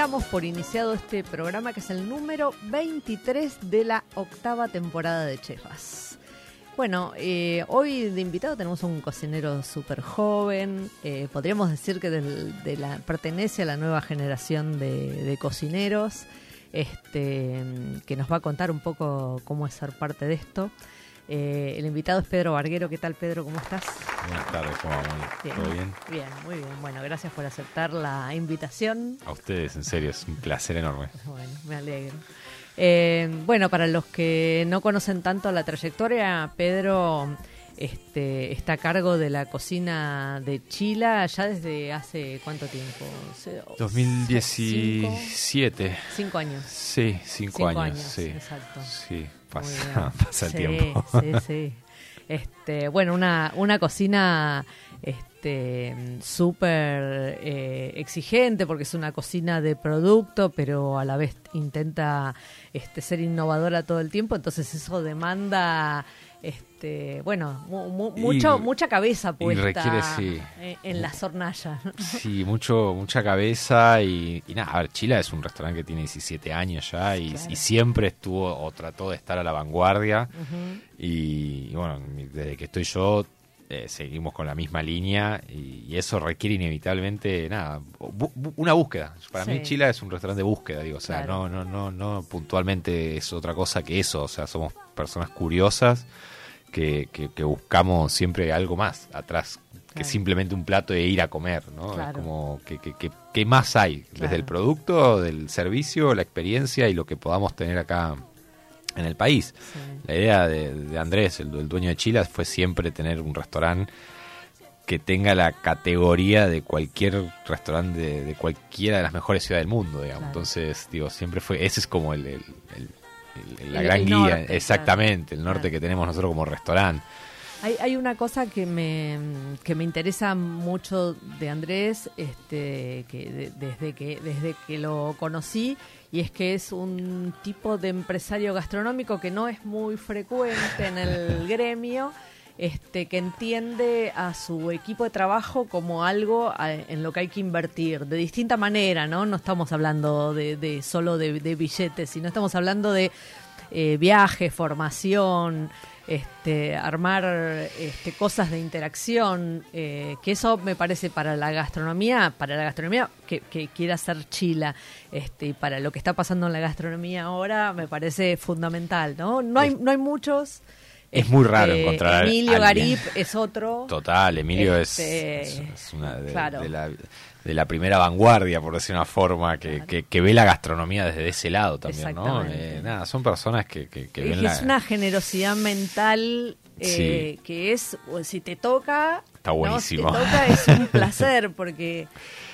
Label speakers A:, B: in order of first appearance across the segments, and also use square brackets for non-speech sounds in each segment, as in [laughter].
A: Damos por iniciado este programa que es el número 23 de la octava temporada de Chefas. Bueno, eh, hoy de invitado tenemos un cocinero súper joven, eh, podríamos decir que pertenece a la nueva generación de, de cocineros, este, que nos va a contar un poco cómo es ser parte de esto. Eh, el invitado es Pedro Barguero. ¿Qué tal, Pedro? ¿Cómo estás?
B: Buenas tardes, ¿cómo va? Muy- ¿Todo bien?
A: Bien, muy bien. Bueno, gracias por aceptar la invitación.
B: A ustedes, en serio, es un placer enorme. [laughs]
A: Bueno, me alegro. Eh, bueno, para los que no conocen tanto la trayectoria, Pedro este, está a cargo de la cocina de Chila ya desde hace cuánto tiempo? Se- Cinco,
B: 2017.
A: cinco años.
B: Sí, cinco,
A: Cinco
B: años,
A: años,
B: sí.
A: exacto.
B: Sí, pasa, [laughs] pasa el
A: Sí,
B: tiempo. [laughs]
A: Sí, sí. Este, bueno, una, una cocina este, súper eh, exigente porque es una cocina de producto, pero a la vez intenta este, ser innovadora todo el tiempo, entonces eso demanda este, bueno, mu- mu-
B: Y-
A: mucho, mucha cabeza puesta
B: requiere, sí.
A: en, en las hornallas.
B: Sí, mucho, mucha cabeza y, y nada, a ver, Chila es un restaurante que tiene 17 años ya y,
A: Claro.
B: y siempre estuvo o trató de estar a la vanguardia y, y bueno, desde que estoy yo eh, seguimos con la misma línea y, y eso requiere inevitablemente, nada, bu- una búsqueda. Para
A: Sí.
B: mí Chila es un restaurante de búsqueda, digo, o sea,
A: Claro.
B: no, no, no, no puntualmente es otra cosa que eso, o sea, somos personas curiosas que, que, que buscamos siempre algo más atrás que
A: Claro.
B: simplemente un plato de ir a comer, ¿no?
A: Claro.
B: Es como, que, que, que- ¿qué más hay?
A: Claro.
B: Desde el producto, del servicio, la experiencia y lo que podamos tener acá en el país.
A: Sí.
B: La idea de, de Andrés, el, el dueño de Chilas, fue siempre tener un restaurante que tenga la categoría de cualquier restaurante de, de cualquiera de las mejores ciudades del mundo, digamos. Entonces, digo, siempre fue, ese es como el, el- el- el- la
A: El-
B: gran guía,
A: norte,
B: exactamente, el norte
A: Claro.
B: que tenemos nosotros como restaurante.
A: Hay, hay una cosa que me, que me interesa mucho de Andrés, este, que de- desde que desde que lo conocí, y es que es un tipo de empresario gastronómico que no es muy frecuente en el [laughs] gremio, este, que entiende a su equipo de trabajo como algo a- en lo que hay que invertir, de distinta manera, ¿no? No estamos hablando de, de solo de, de billetes, sino estamos hablando de eh, viaje, formación, este, armar este, cosas de interacción, eh, que eso me parece para la gastronomía, para la gastronomía que, que quiera ser chila, este, y para lo que está pasando en la gastronomía ahora, me parece fundamental, ¿no? No hay, no hay muchos.
B: Es muy raro
A: Este,
B: encontrar
A: Emilio. Garip es otro.
B: Total, Emilio es-
A: Este,
B: es, es una de,
A: claro.
B: de la, de la primera vanguardia, por decir una forma, que, que, que ve la gastronomía desde ese lado también, ¿no? Eh, nada, son personas que, que, que
A: Es,
B: ven
A: que
B: la...
A: es una generosidad mental eh, que es, si te toca,
B: Está
A: ¿no?
B: buenísimo.
A: Si toca es un [laughs] placer porque,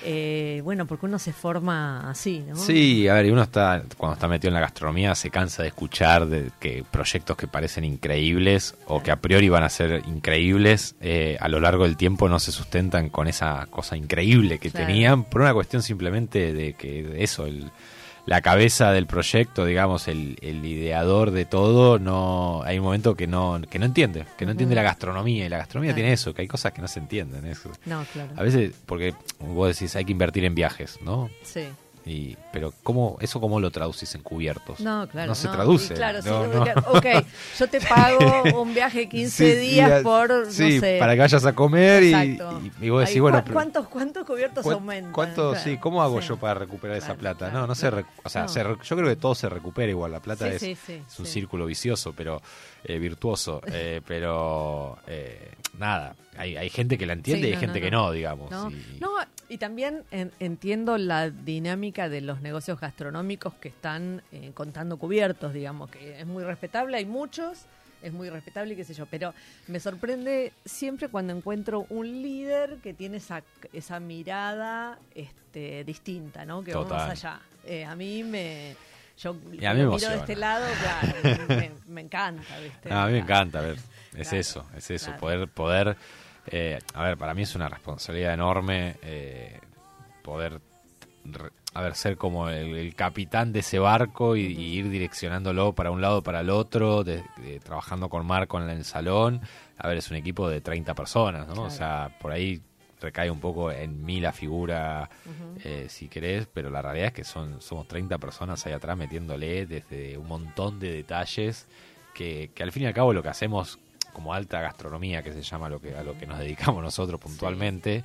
A: eh, bueno, porque uno se forma así, ¿no?
B: Sí, a ver, y uno está, cuando está metido en la gastronomía, se cansa de escuchar de que proyectos que parecen increíbles o que a priori van a ser increíbles, eh, a lo largo del tiempo no se sustentan con esa cosa increíble que
A: Claro.
B: tenían, por una cuestión simplemente de que de eso, el, la cabeza del proyecto, digamos, el, el ideador de todo, no hay un momento que no, que no entiende, que no entiende la gastronomía, y la gastronomía
A: Claro.
B: tiene eso, que hay cosas que no se entienden. Eso.
A: No, claro.
B: A veces, porque vos decís, hay que invertir en viajes, ¿no?
A: Sí.
B: Y, pero ¿cómo, ¿eso cómo lo traducís en cubiertos?
A: No, claro.
B: No se traduce.
A: claro, sí,
B: No, no.
A: ok, yo te pago [laughs] un viaje 15
B: Sí,
A: días
B: y-
A: por,
B: sí,
A: no sé.
B: para que vayas a comer y, y, y vos decís,
A: Ahí,
B: bueno,
A: ¿cu- ¿cuántos, ¿Cuántos cubiertos
B: ¿cuán-
A: aumentan?
B: ¿cuánto,
A: Claro,
B: sí, ¿Cómo hago
A: sí.
B: yo para recuperar esa
A: Claro,
B: plata?
A: claro,
B: no, no se,
A: claro.
B: o sea, se re- yo creo que todo se recupera igual, la plata
A: Sí,
B: es,
A: sí, sí,
B: es un
A: sí.
B: círculo vicioso, pero eh, virtuoso, eh, pero eh, nada, hay, hay gente que la entiende
A: Sí,
B: y hay
A: no,
B: gente
A: no,
B: que
A: no.
B: digamos.
A: No,
B: y-
A: no, y también en- entiendo la dinámica de los negocios gastronómicos que están eh, contando cubiertos, digamos, que es muy respetable, hay muchos, es muy respetable y qué sé yo, pero me sorprende siempre cuando encuentro un líder que tiene esa, esa mirada este, distinta, ¿no? Que va
B: Total.
A: más allá. Eh, a mí me... Yo miro de este lado, claro, me, me encanta, ¿viste?
B: No, [laughs] a mí me encanta, a ver, es
A: Claro,
B: eso, es eso,
A: claro.
B: poder, poder, eh, a ver, para mí es una responsabilidad enorme eh, poder, re- a ver, ser como el, el capitán de ese barco y, y ir direccionándolo para un lado, para el otro, de- de- trabajando con Marco en el salón, a ver, es un equipo de 30 personas, ¿no?
A: Claro.
B: O sea, por ahí recae un poco en mí la figura, eh, si querés, pero la realidad es que son somos 30 personas ahí atrás metiéndole desde un montón de detalles que, que al fin y al cabo lo que hacemos como alta gastronomía, que se llama lo que, a lo que nos dedicamos nosotros puntualmente,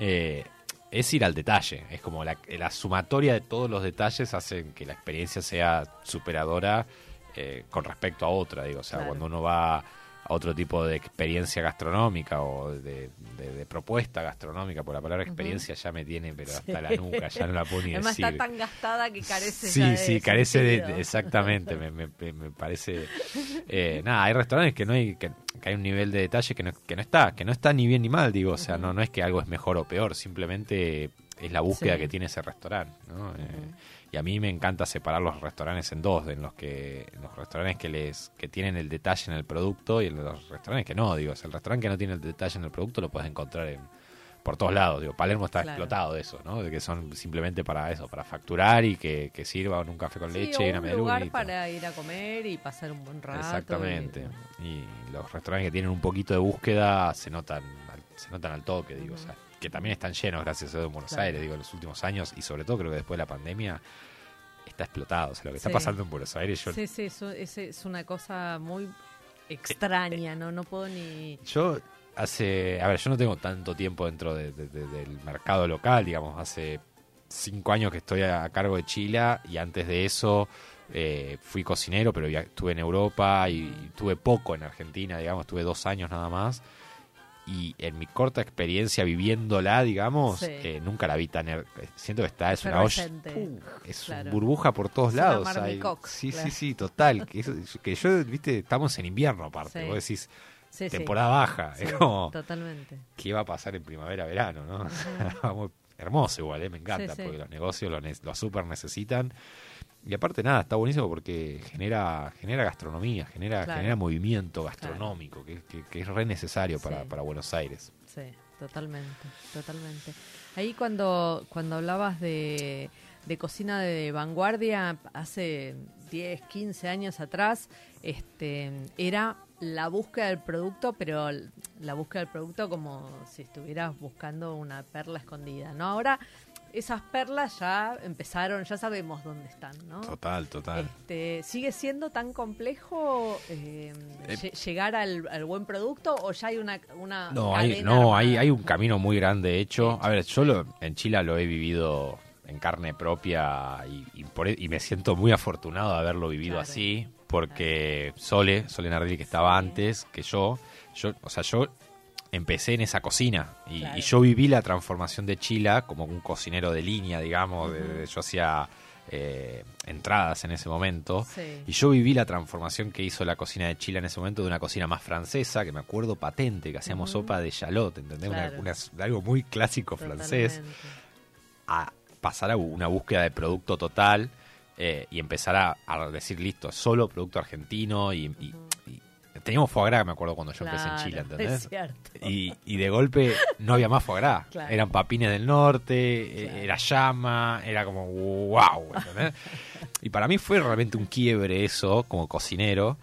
B: eh, es ir al detalle. Es como la, la sumatoria de todos los detalles hacen que la experiencia sea superadora eh, con respecto a otra. Digo, o sea,
A: Claro.
B: cuando uno va a otro tipo de experiencia gastronómica o de, de- de propuesta gastronómica, por la palabra experiencia ya me tiene, pero hasta la nuca, ya no la puedo ni
A: Además
B: decir.
A: está tan gastada que carece ya
B: Sí,
A: de
B: sí, carece de, exactamente, me, me- me- parece eh, nada, hay restaurantes que no hay que, que hay un nivel de detalle que no, que no está, que no está ni bien ni mal, digo, o sea, no no es que algo es mejor o peor, simplemente es la búsqueda
A: Sí.
B: que tiene ese restaurante, ¿no? Eh, y a mí me encanta separar los restaurantes en dos, en los que en los restaurantes que les que tienen el detalle en el producto y en los restaurantes que no, digo, o sea, el restaurante que no tiene el detalle en el producto lo puedes encontrar en por todos lados, digo, Palermo está
A: Claro.
B: explotado de eso, ¿no? De que son simplemente para eso, para facturar y que, que sirva un café con
A: Sí,
B: leche
A: o
B: y una
A: un lugar para ir a comer y pasar un buen rato.
B: Exactamente.
A: y-
B: Y los restaurantes que tienen un poquito de búsqueda se notan al, se notan al toque, digo, o sea, que también están llenos gracias a Dios en Buenos
A: Claro.
B: Aires, digo, en los últimos años y sobre todo creo que después de la pandemia está explotado, o sea, lo que está pasando en Buenos Aires yo
A: Sí, sí, eso, es una cosa muy extraña, no no puedo ni...
B: Yo hace, a ver, yo no tengo tanto tiempo dentro de- de- de- del mercado local, digamos, hace cinco años que estoy a, a cargo de Chile y antes de eso eh, fui cocinero, pero ya estuve en Europa y, y tuve poco en Argentina, digamos, tuve dos años nada más. Y en mi corta experiencia viviéndola, digamos,
A: Sí.
B: eh, nunca la vi tan... er- Siento que está, es una olla... ¡pum! Es
A: Claro.
B: burbuja por todos
A: Es una
B: lados. hay- sí,
A: claro.
B: sí, sí, total. Que, eso- que yo, viste, estamos en invierno aparte.
A: Sí.
B: Vos decís,
A: Sí,
B: temporada baja. Es como,
A: Totalmente.
B: ¿qué va a pasar en primavera, verano? ¿no? [laughs] Hermoso igual, ¿eh? me encanta, porque los negocios lo, ne- lo super necesitan. Y aparte, nada, está buenísimo porque genera genera gastronomía, genera
A: Claro.
B: genera movimiento gastronómico, que, que- que es re necesario para,
A: Sí.
B: para Buenos Aires.
A: Sí, totalmente, totalmente. Ahí cuando, cuando hablabas de, de cocina de vanguardia, hace 10, 15 años atrás, este, era la búsqueda del producto, pero la búsqueda del producto como si estuvieras buscando una perla escondida, ¿no? Ahora esas perlas ya empezaron, ya sabemos dónde están, ¿no?
B: Total, total.
A: Este, ¿Sigue siendo tan complejo eh,
B: Eh,
A: lle- llegar al, al buen producto o ya hay una, una
B: No, hay, no hay, hay un camino muy grande hecho. A ver, yo lo- en Chile lo he vivido en carne propia y, y por e- y me siento muy afortunado de haberlo vivido
A: Claro.
B: así, porque Sole, Sole Nardelli que estaba antes que yo, yo, o sea, yo empecé en esa cocina y,
A: Claro.
B: y yo viví la transformación de Chila como un cocinero de línea, digamos, de- de- yo hacía eh, entradas en ese momento.
A: Sí.
B: Y yo viví la transformación que hizo la cocina de Chile en ese momento de una cocina más francesa, que me acuerdo patente, que hacíamos sopa de shallot, ¿entendés?
A: Claro.
B: una- algo muy clásico francés, a pasar a una búsqueda de producto total eh, y empezar a, a decir, listo, solo producto argentino y- teníamos foie gras, me acuerdo cuando yo empecé en Chile,
A: Es
B: ¿entendés?
A: cierto.
B: Y, y de golpe no había más foie gras.
A: Claro.
B: Eran papines del norte, eh,
A: Claro.
B: era llama, era como wow. ¿entendés? y para mí fue realmente un quiebre eso como cocinero.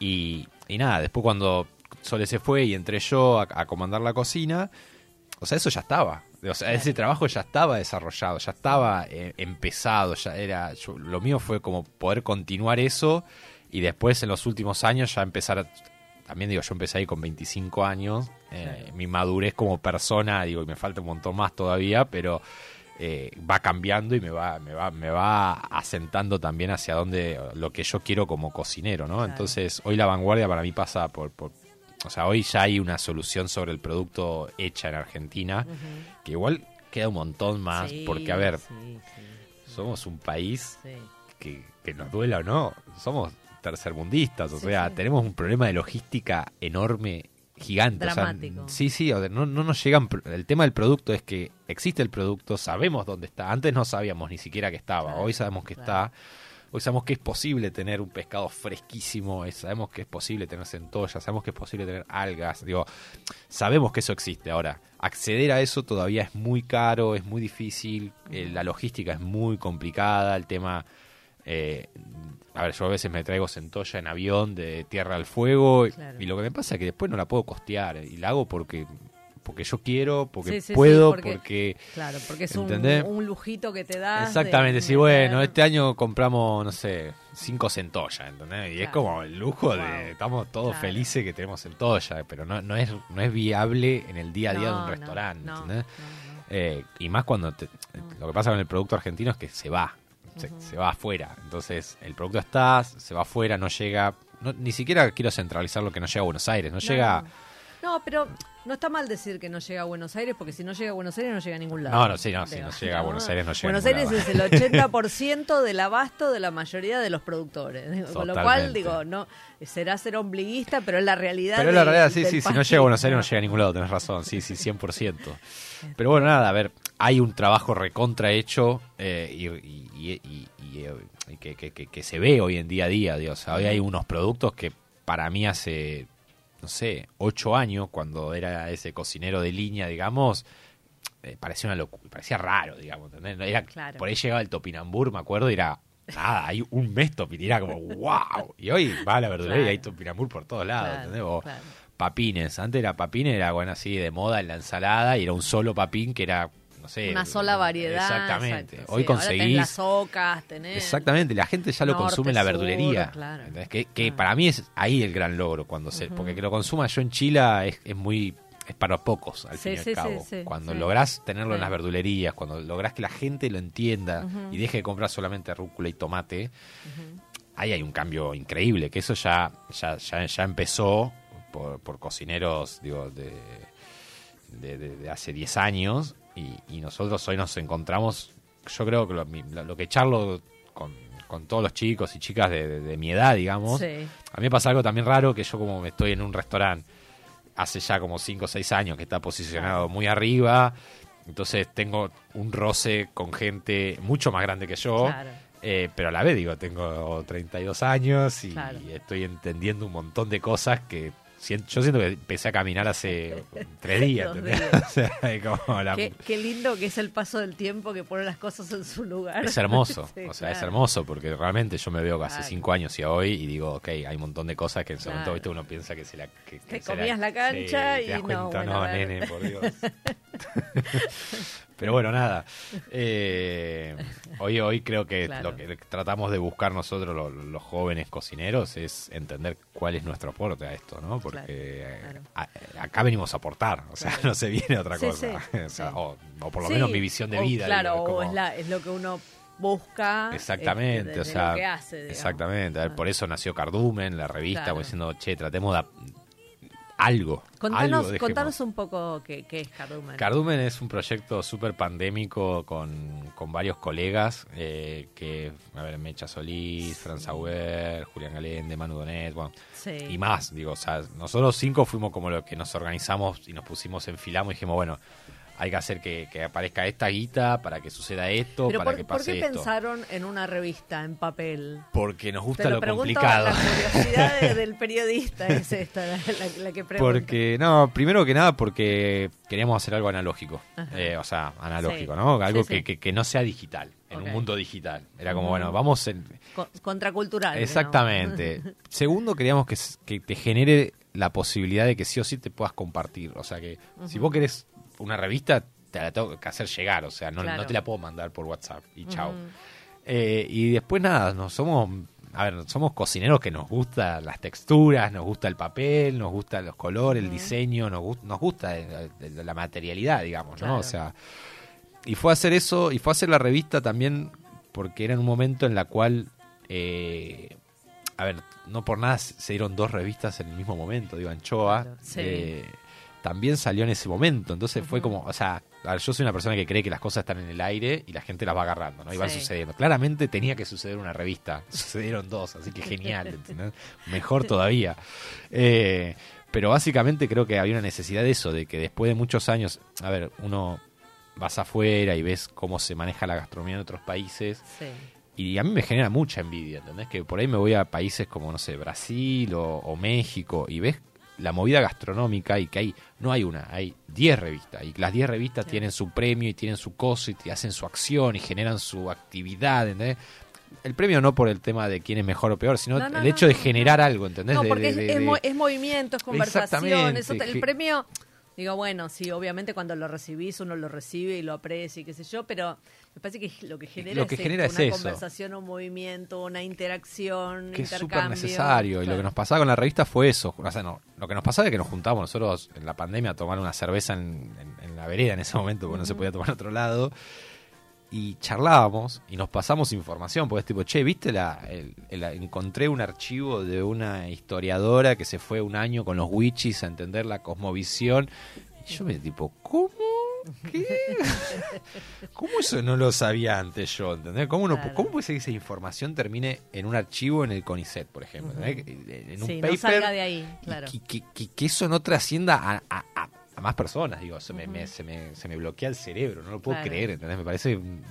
B: Y, y nada, después cuando Sole se fue y entré yo a, a comandar la cocina, o sea, eso ya estaba. O sea, ese trabajo ya estaba desarrollado, ya estaba eh, empezado, ya era yo- lo mío fue como poder continuar eso y después en los últimos años ya empezar a- también digo, yo empecé ahí con 25 años, eh, mi madurez como persona, digo, y me falta un montón más todavía, pero eh, va cambiando y me va, me va, me va asentando también hacia donde lo que yo quiero como cocinero, ¿no?
A: Claro.
B: Entonces, hoy la vanguardia para mí pasa por, por- o sea, hoy ya hay una solución sobre el producto hecha en Argentina, que igual queda un montón más,
A: Sí,
B: porque a ver,
A: sí, sí,
B: somos un país que, que nos duela o no, somos tercermundistas, o
A: Sí,
B: sea,
A: sí.
B: tenemos un problema de logística enorme, gigante. o sea,
A: Dramático.
B: sí, sí, no, no nos llegan. El tema del producto es que existe el producto, sabemos dónde está. Antes no sabíamos ni siquiera que estaba,
A: Claro,
B: hoy sabemos que
A: claro.
B: está. Hoy sabemos que es posible tener un pescado fresquísimo, sabemos que es posible tener centollas, sabemos que es posible tener algas, digo, sabemos que eso existe. Ahora, acceder a eso todavía es muy caro, es muy difícil, eh, la logística es muy complicada, el tema... eh, a ver, yo a veces me traigo centolla en avión de tierra al fuego y-
A: Claro.
B: y lo que me pasa es que después no la puedo costear y la hago porque porque yo quiero, porque
A: Sí, sí, sí,
B: puedo,
A: porque-
B: porque...
A: Claro, porque es un, lujito que te das.
B: Exactamente, sí, bueno, este año compramos, no sé, cinco centollas, ¿entendés? Y es como el lujo de, estamos todos
A: Claro.
B: felices que tenemos centollas, pero no, no, es no es viable en el día a día de un restaurante. Eh, y más cuando te- lo que pasa con el producto argentino es que se va, se, se va afuera. Entonces, el producto está, se va afuera, no llega. no- ni siquiera quiero centralizar lo que no llega a Buenos Aires, no, llega.
A: No, pero no está mal decir que no llega a Buenos Aires, porque si no llega a Buenos Aires no llega a ningún lado.
B: No, no, sí, no, si no llega a Buenos Aires no llega a
A: Buenos
B: ningún
A: Aires
B: lado.
A: es el [laughs] 80% del abasto de la mayoría de los productores. Con lo cual, digo, no será ser ombliguista, pero es la realidad.
B: Pero es la
A: del-
B: realidad, sí,
A: del
B: sí, si no llega a Buenos Aires no
A: ¿no?
B: llega a ningún lado, tenés razón, sí, sí, 100%. [laughs] Pero bueno, nada, a ver, hay un trabajo recontra hecho eh, y, y- y- y- y, eh, y que, que- que- que se ve hoy en día a día, Dios. Hoy hay unos productos que para mí hace, no sé, ocho años, cuando era ese cocinero de línea, digamos, eh, parecía una locura, parecía raro, digamos, ¿entendés? Era,
A: Claro.
B: Por ahí llegaba el topinambur, me acuerdo, y era... Nada, hay un mes topin, y era como wow. Y hoy va a la verdulería y
A: Claro.
B: hay topinambur por todos lados,
A: Claro,
B: ¿entendés? O-
A: claro.
B: papines. Antes era papín, era bueno así de moda en la ensalada y era un solo papín que era, no sé.
A: Una sola variedad.
B: Exactamente.
A: exacto,
B: Hoy
A: sí. Ahora tenés
B: conseguís.
A: las ocas, tenés...
B: Exactamente, la gente ya lo
A: Norte,
B: consume en la
A: sur,
B: verdulería.
A: claro.
B: Que, que
A: Claro.
B: para mí es ahí el gran logro, cuando se, porque que lo consuma yo en Chile es, es muy es para pocos al
A: Sí,
B: fin y al cabo.
A: sí, sí,
B: cuando lográs tenerlo en las verdulerías, cuando lográs que la gente lo entienda y deje de comprar solamente rúcula y tomate, ahí hay un cambio increíble, que eso ya, ya, ya, ya empezó por, por cocineros digo, de, de, de- de hace 10 años y, y nosotros hoy nos encontramos, yo creo que lo, lo- que charlo con, con todos los chicos y chicas de, de- de mi edad, digamos,
A: Sí.
B: a mí me pasa algo también raro que yo como estoy en un restaurante hace ya como 5 o 6 años que está posicionado muy arriba, entonces tengo un roce con gente mucho más grande que yo.
A: Claro.
B: Eh, pero a la vez, digo, tengo 32 años y
A: Claro.
B: estoy entendiendo un montón de cosas que yo siento que empecé a caminar hace [laughs] tres días.
A: Días. [laughs]
B: O sea, es como la-
A: Qué, qué lindo que es el paso del tiempo que pone las cosas en su lugar.
B: es hermoso, [laughs]
A: Sí,
B: o sea, es hermoso porque realmente yo me veo hace
A: Claro.
B: cinco años y a hoy y digo, ok, hay un montón de cosas que en ese momento ¿viste? uno piensa que se la... Que, que
A: Te
B: se
A: comías la cancha
B: sí,
A: y
B: te das
A: no,
B: cuenta,
A: bueno,
B: no, nene, por Dios. Pero bueno, nada. Eh, hoy, hoy creo que
A: Claro.
B: lo que tratamos de buscar nosotros, lo- los, jóvenes cocineros, es entender cuál es nuestro aporte a esto, ¿no? Porque
A: Claro, claro.
B: a- acá venimos a aportar, o sea, [laughs] no se viene otra cosa.
A: sí, [laughs]
B: O, sea,
A: sí.
B: o, o por lo menos mi visión de
A: o
B: vida.
A: Claro,
B: digo, es
A: o
B: como-
A: es, la, es lo que uno busca.
B: Exactamente,
A: este,
B: o sea,
A: lo que hace,
B: exactamente. A ver,
A: Ah.
B: por eso nació Cardumen, la revista,
A: Claro.
B: como diciendo, che, tratemos de algo.
A: Contanos,
B: algo
A: contanos un poco qué, qué es Cardumen.
B: Cardumen es un proyecto súper pandémico con, con varios colegas, eh, que, a ver, Mecha Solís, Fran Sauer, Julián Galende, Manu Donet, bueno,
A: Sí.
B: y más, digo, o sea, nosotros cinco fuimos como lo que nos organizamos y nos pusimos en filamo y dijimos, bueno, hay que hacer que, que aparezca esta guita para que suceda esto,
A: Pero
B: para
A: por,
B: que
A: ¿por
B: pase
A: qué
B: esto.
A: pensaron en una revista, en papel?
B: Porque nos gusta
A: Te lo,
B: lo
A: pregunto,
B: complicado.
A: la curiosidad de- del [laughs] periodista es esta, la, la- la que pregunta.
B: Porque, no, primero que nada porque queríamos hacer algo analógico. Eh, o sea, analógico,
A: Sí.
B: ¿no? Algo
A: Sí, sí.
B: Que, que, que no sea digital, en un mundo digital. Era como, bueno, vamos en...
A: Co- contracultural.
B: Exactamente. [laughs] Segundo, queríamos que te genere la posibilidad de que sí o sí te puedas compartir. O sea, que si vos querés una revista te la tengo que hacer llegar, o sea, no,
A: Claro.
B: no te la puedo mandar por WhatsApp y chao. Eh, y después nada, no somos, a ver, somos cocineros que nos gusta las texturas, nos gusta el papel, nos gusta los colores, el diseño, nos, gust- nos gusta la materialidad, digamos, ¿no? O sea, y fue a hacer eso, y fue a hacer la revista también porque era en un momento en la cual, eh, a ver, no por nada se dieron dos revistas en el mismo momento, digo, Anchoa.
A: Claro, sí.
B: eh, también salió en ese momento, entonces fue como, o sea, yo soy una persona que cree que las cosas están en el aire y la gente las va agarrando, ¿no? Y van sucediendo. Claramente tenía que suceder una revista, [laughs] sucedieron dos, así que genial, [laughs] ¿entendés? Mejor todavía. Eh, pero básicamente creo que había una necesidad de eso, de que después de muchos años, a ver, uno vas afuera y ves cómo se maneja la gastronomía en otros países
A: Sí.
B: y a mí me genera mucha envidia, ¿entendés? Que por ahí me voy a países como, no sé, Brasil o, o México y ves la movida gastronómica y que hay, no hay una, hay 10 revistas y las 10 revistas
A: Sí.
B: tienen su premio y tienen su cosa y te hacen su acción y generan su actividad, ¿entendés? El premio no por el tema de quién es mejor o peor, sino
A: No, no,
B: el hecho de generar algo, ¿entendés?
A: No, porque
B: de-
A: es,
B: de-
A: es movimiento, es conversación. Eso el premio, digo, bueno, sí, obviamente cuando lo recibís uno lo recibe y lo aprecia y qué sé yo, pero me parece que lo que genera
B: Lo que
A: es,
B: genera es
A: una
B: eso.
A: conversación, un movimiento, una interacción,
B: que es súper necesario. Y lo que nos pasaba con la revista fue eso. O sea, no, lo que nos pasaba es que nos juntábamos nosotros en la pandemia a tomar una cerveza en, en- en la vereda en ese momento, porque no se podía tomar en otro lado. Y charlábamos y nos pasamos información, porque es tipo, che, ¿viste? la, el- el- encontré un archivo de una historiadora que se fue un año con los witches a entender la cosmovisión. Y yo me tipo, ¿cómo? ¿Qué? [laughs] ¿Cómo eso no lo sabía antes yo? ¿Entendés? ¿Cómo, no,
A: Claro.
B: ¿Cómo puede ser que esa información termine en un archivo en el CONICET, por ejemplo? ¿entendés? En un
A: Sí,
B: paper.
A: no salga de ahí, claro.
B: que, que- que- que eso no trascienda a, a- a- más personas, digo, se, me,
A: Ujú.
B: me- se, me, se me bloquea el cerebro, no lo puedo
A: Claro.
B: creer, ¿entendés? Me parece un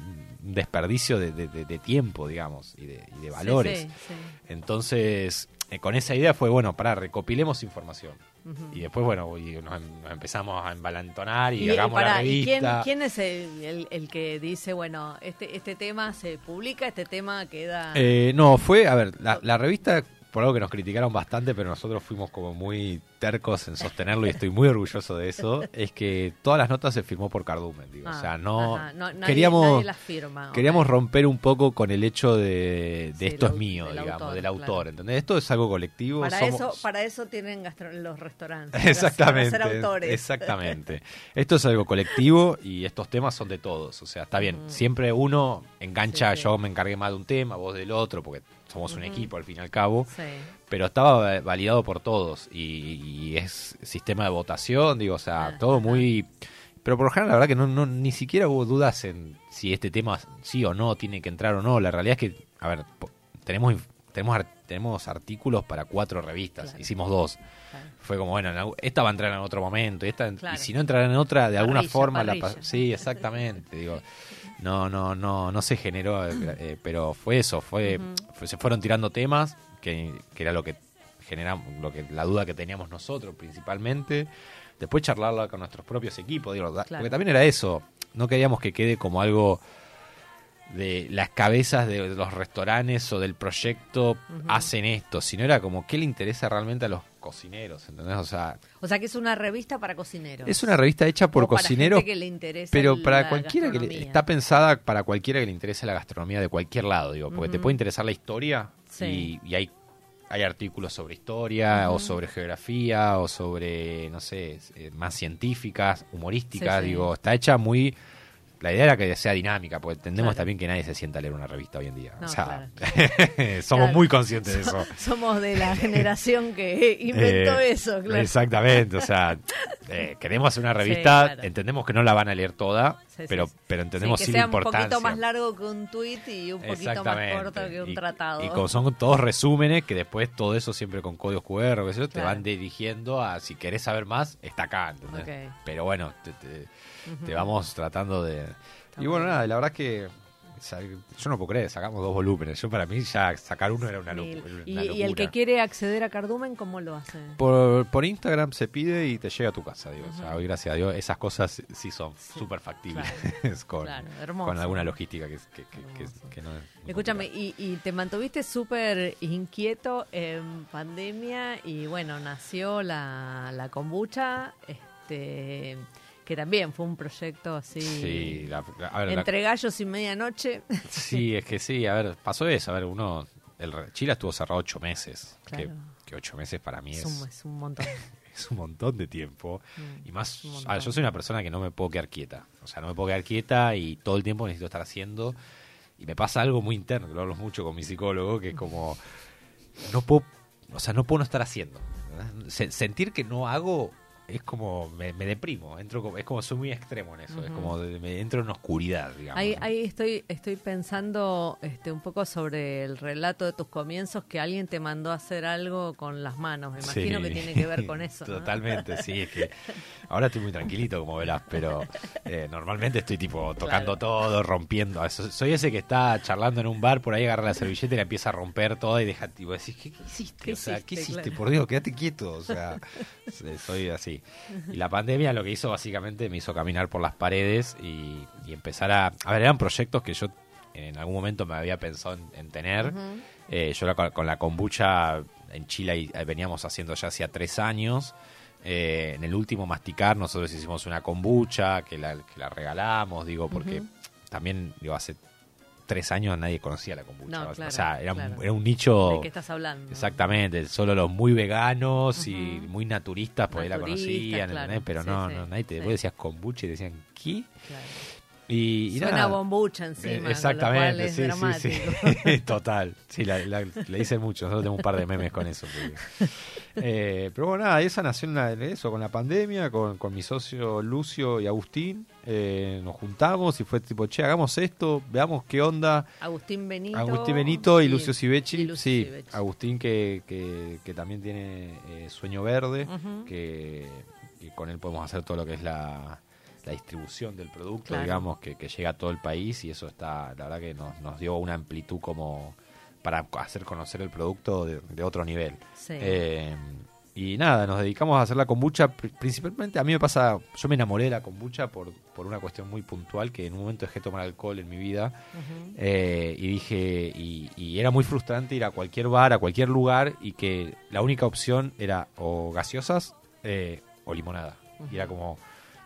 B: desperdicio de, de- de- de tiempo, digamos, y de, y de valores.
A: Sí, sí,
B: Entonces, eh, con esa idea fue, bueno, para recopilemos información.
A: sí. Ujú.
B: Y después, bueno, y nos, em- nos empezamos a embalantonar y,
A: Y,
B: hagamos
A: pará,
B: la
A: ¿y quién,
B: revista.
A: quién es el, el- el que dice, bueno, este, este tema se publica, este tema queda...
B: Eh, no, fue, a ver, la, la revista, por algo que nos criticaron bastante, pero nosotros fuimos como muy tercos en sostenerlo y estoy muy orgulloso de eso, es que todas las notas se firmó por Cardumen, digo.
A: Ah,
B: o sea, no...
A: ajá, no- nadie-
B: queríamos
A: nadie las firma, ok.
B: queríamos romper un poco con el hecho de, de
A: Sí,
B: esto es mío,
A: del
B: digamos,
A: autor,
B: del autor,
A: claro.
B: ¿entendés? Esto es algo colectivo.
A: Para
B: somos-
A: eso, para eso tienen gastro- los restaurantes. para
B: Exactamente,
A: ser autores.
B: exactamente. Esto es algo colectivo y estos temas son de todos. O sea, está bien.
A: Ujú.
B: Siempre uno engancha,
A: Sí, sí.
B: yo me encargué más de un tema, vos del otro, porque somos un equipo al fin y al cabo.
A: Sí.
B: Pero estaba eh, validado por todos y, y es sistema de votación, digo, o sea,
A: Ah,
B: todo muy... Pero por lo general, la verdad que no, no, ni siquiera hubo dudas en si este tema sí o no tiene que entrar o no. La realidad es que, a ver, tenemos, tenemos, tenemos artículos para cuatro revistas,
A: Claro.
B: hicimos dos
A: Claro.
B: fue como, bueno, esta va a entrar en otro momento, y, esta,
A: Claro.
B: y si no entrará en otra, de alguna forma la
A: parrilla.
B: Sí, exactamente, digo. [laughs] No, no, no, no se generó, eh, pero fue eso, fue, fue- se fueron tirando temas, que, que era lo que generamos, lo que, la duda que teníamos nosotros principalmente. Después charlarla con nuestros propios equipos, digo,
A: Claro.
B: porque también era eso, no queríamos que quede como algo de las cabezas de los restaurantes o del proyecto hacen esto, sino era como qué le interesa realmente a los cocineros, ¿entendés? O sea,
A: O sea que es una revista para cocineros.
B: es una revista hecha por
A: para
B: cocineros,
A: gente que le interesa
B: pero para cualquiera que le, está pensada para cualquiera que le interese la gastronomía de cualquier lado, digo, porque te puede interesar la historia
A: Sí.
B: y, y hay hay artículos sobre historia o sobre geografía o sobre no sé eh, más científicas, humorísticas,
A: Sí, sí.
B: digo, está hecha muy la idea era que sea dinámica, porque entendemos
A: Claro.
B: también que nadie se sienta a leer una revista hoy en día.
A: No,
B: o sea, [laughs] somos
A: Claro.
B: muy conscientes de eso.
A: Somos de la [laughs] generación que inventó
B: Eh,
A: eso, claro.
B: Exactamente, o sea, [laughs] eh, queremos hacer una
A: Sí,
B: revista,
A: claro.
B: entendemos que no la van a leer toda,
A: Sí, sí,
B: pero,
A: sí.
B: pero entendemos
A: Sí,
B: sí, la
A: sea un
B: importancia.
A: poquito más largo que un tweet y un poquito más corto que un
B: y,
A: tratado.
B: Y como son todos resúmenes, que después todo eso siempre con códigos QR, o yo, te
A: Claro.
B: van dirigiendo a si querés saber más, está acá, ¿entendés?
A: Ok.
B: Pero bueno, te, te- Te vamos tratando de... y bueno,
A: bien.
B: nada, la verdad es que yo no puedo creer, sacamos dos volúmenes. Yo para mí ya sacar uno era una,
A: Mil.
B: locu- una
A: y, y el
B: locura.
A: que quiere acceder a Cardumen, ¿cómo lo hace?
B: Por, por Instagram se pide y te llega a tu casa, digo. O sea, hoy gracias a Dios esas cosas sí son súper factibles [laughs] con,
A: Claro, hermoso.
B: con alguna logística que, que, que- que no es muy
A: Escúchame, y, y te mantuviste súper inquieto en pandemia y bueno, nació la, la kombucha. Este, que también fue un proyecto así
B: Sí, la- la- a ver, la-
A: entre gallos y medianoche.
B: sí, es que sí, a ver, pasó eso, a ver, uno, el, Chile estuvo cerrado ocho meses, que,
A: Claro.
B: que ocho meses para mí
A: es,
B: es,
A: un, es un montón. [laughs]
B: es un montón de tiempo.
A: Mm,
B: Y más, a ver, yo soy una persona que no me puedo quedar quieta. O sea, no me puedo quedar quieta y todo el tiempo necesito estar haciendo. Y me pasa algo muy interno, que lo hablo mucho con mi psicólogo, que es como, no puedo, o sea, no puedo no estar haciendo. sentir que no hago es como, me, me deprimo, entro como, es como, soy muy extremo en eso, es como, de- me entro en oscuridad, digamos.
A: Ahí, ahí estoy, estoy pensando este, un poco sobre el relato de tus comienzos, que alguien te mandó a hacer algo con las manos. Me imagino
B: Sí.
A: que tiene que ver con eso. ¿no?
B: Totalmente, sí, es que ahora estoy muy tranquilito, como verás, pero eh, normalmente estoy tipo tocando todo, rompiendo. So- Soy ese que está charlando en un bar, por ahí agarra la servilleta y la empieza a romper toda y deja, tipo, decís, ¿qué, qué hiciste?
A: ¿Qué
B: o sea, ¿qué
A: hiciste?
B: hiciste?
A: Claro.
B: Por Dios, quédate quieto. O sea, [laughs] soy así. Y la pandemia lo que hizo básicamente me hizo caminar por las paredes y, y empezar a... A ver, eran proyectos que yo en algún momento me había pensado en, en tener. Eh, yo la- con, la kombucha en Chile eh, veníamos haciendo ya hacía tres años. Eh, en el último masticar nosotros hicimos una kombucha que la, que la regalamos, digo, porque también digo hace tres años nadie conocía la kombucha.
A: No,
B: o sea, era, un- era un nicho...
A: ¿De qué estás hablando?
B: Exactamente, solo los muy veganos y muy naturistas por ahí la conocían, pero
A: Sí,
B: no,
A: sí,
B: no, nadie te,
A: sí.
B: vos decías kombucha y decían, ¿qué?
A: Claro.
B: Y, y
A: Suena
B: nada.
A: bombucha
B: Eh,
A: encima. lo
B: Exactamente, sí, sí, sí. [laughs] Total. Sí, la, la- le dicen mucho. Nosotros tenemos un par de memes con eso. porque- Eh, pero bueno, nada, esa nació en eso, con la pandemia, con, con mi socio Lucio y Agustín. eh, nos juntamos y fue tipo, che, hagamos esto, veamos qué onda.
A: Agustín Benito.
B: Agustín Benito y, Lucio
A: y Lucio
B: sí. Agustín que, que, que también tiene eh, Sueño Verde, que, que con él podemos hacer todo lo que es la, la distribución del producto,
A: Claro.
B: digamos, que, que llega a todo el país y eso está, la verdad que nos, nos dio una amplitud como para hacer conocer el producto de, de otro nivel.
A: Sí.
B: Eh, y nada, nos dedicamos a hacer la kombucha. pri- Principalmente a mí me pasa, yo me enamoré de la kombucha por, por una cuestión muy puntual, que en un momento dejé de tomar alcohol en mi vida. Eh, y dije, y, y era muy frustrante ir a cualquier bar, a cualquier lugar, y que la única opción era o gaseosas eh, o limonada. Y era como,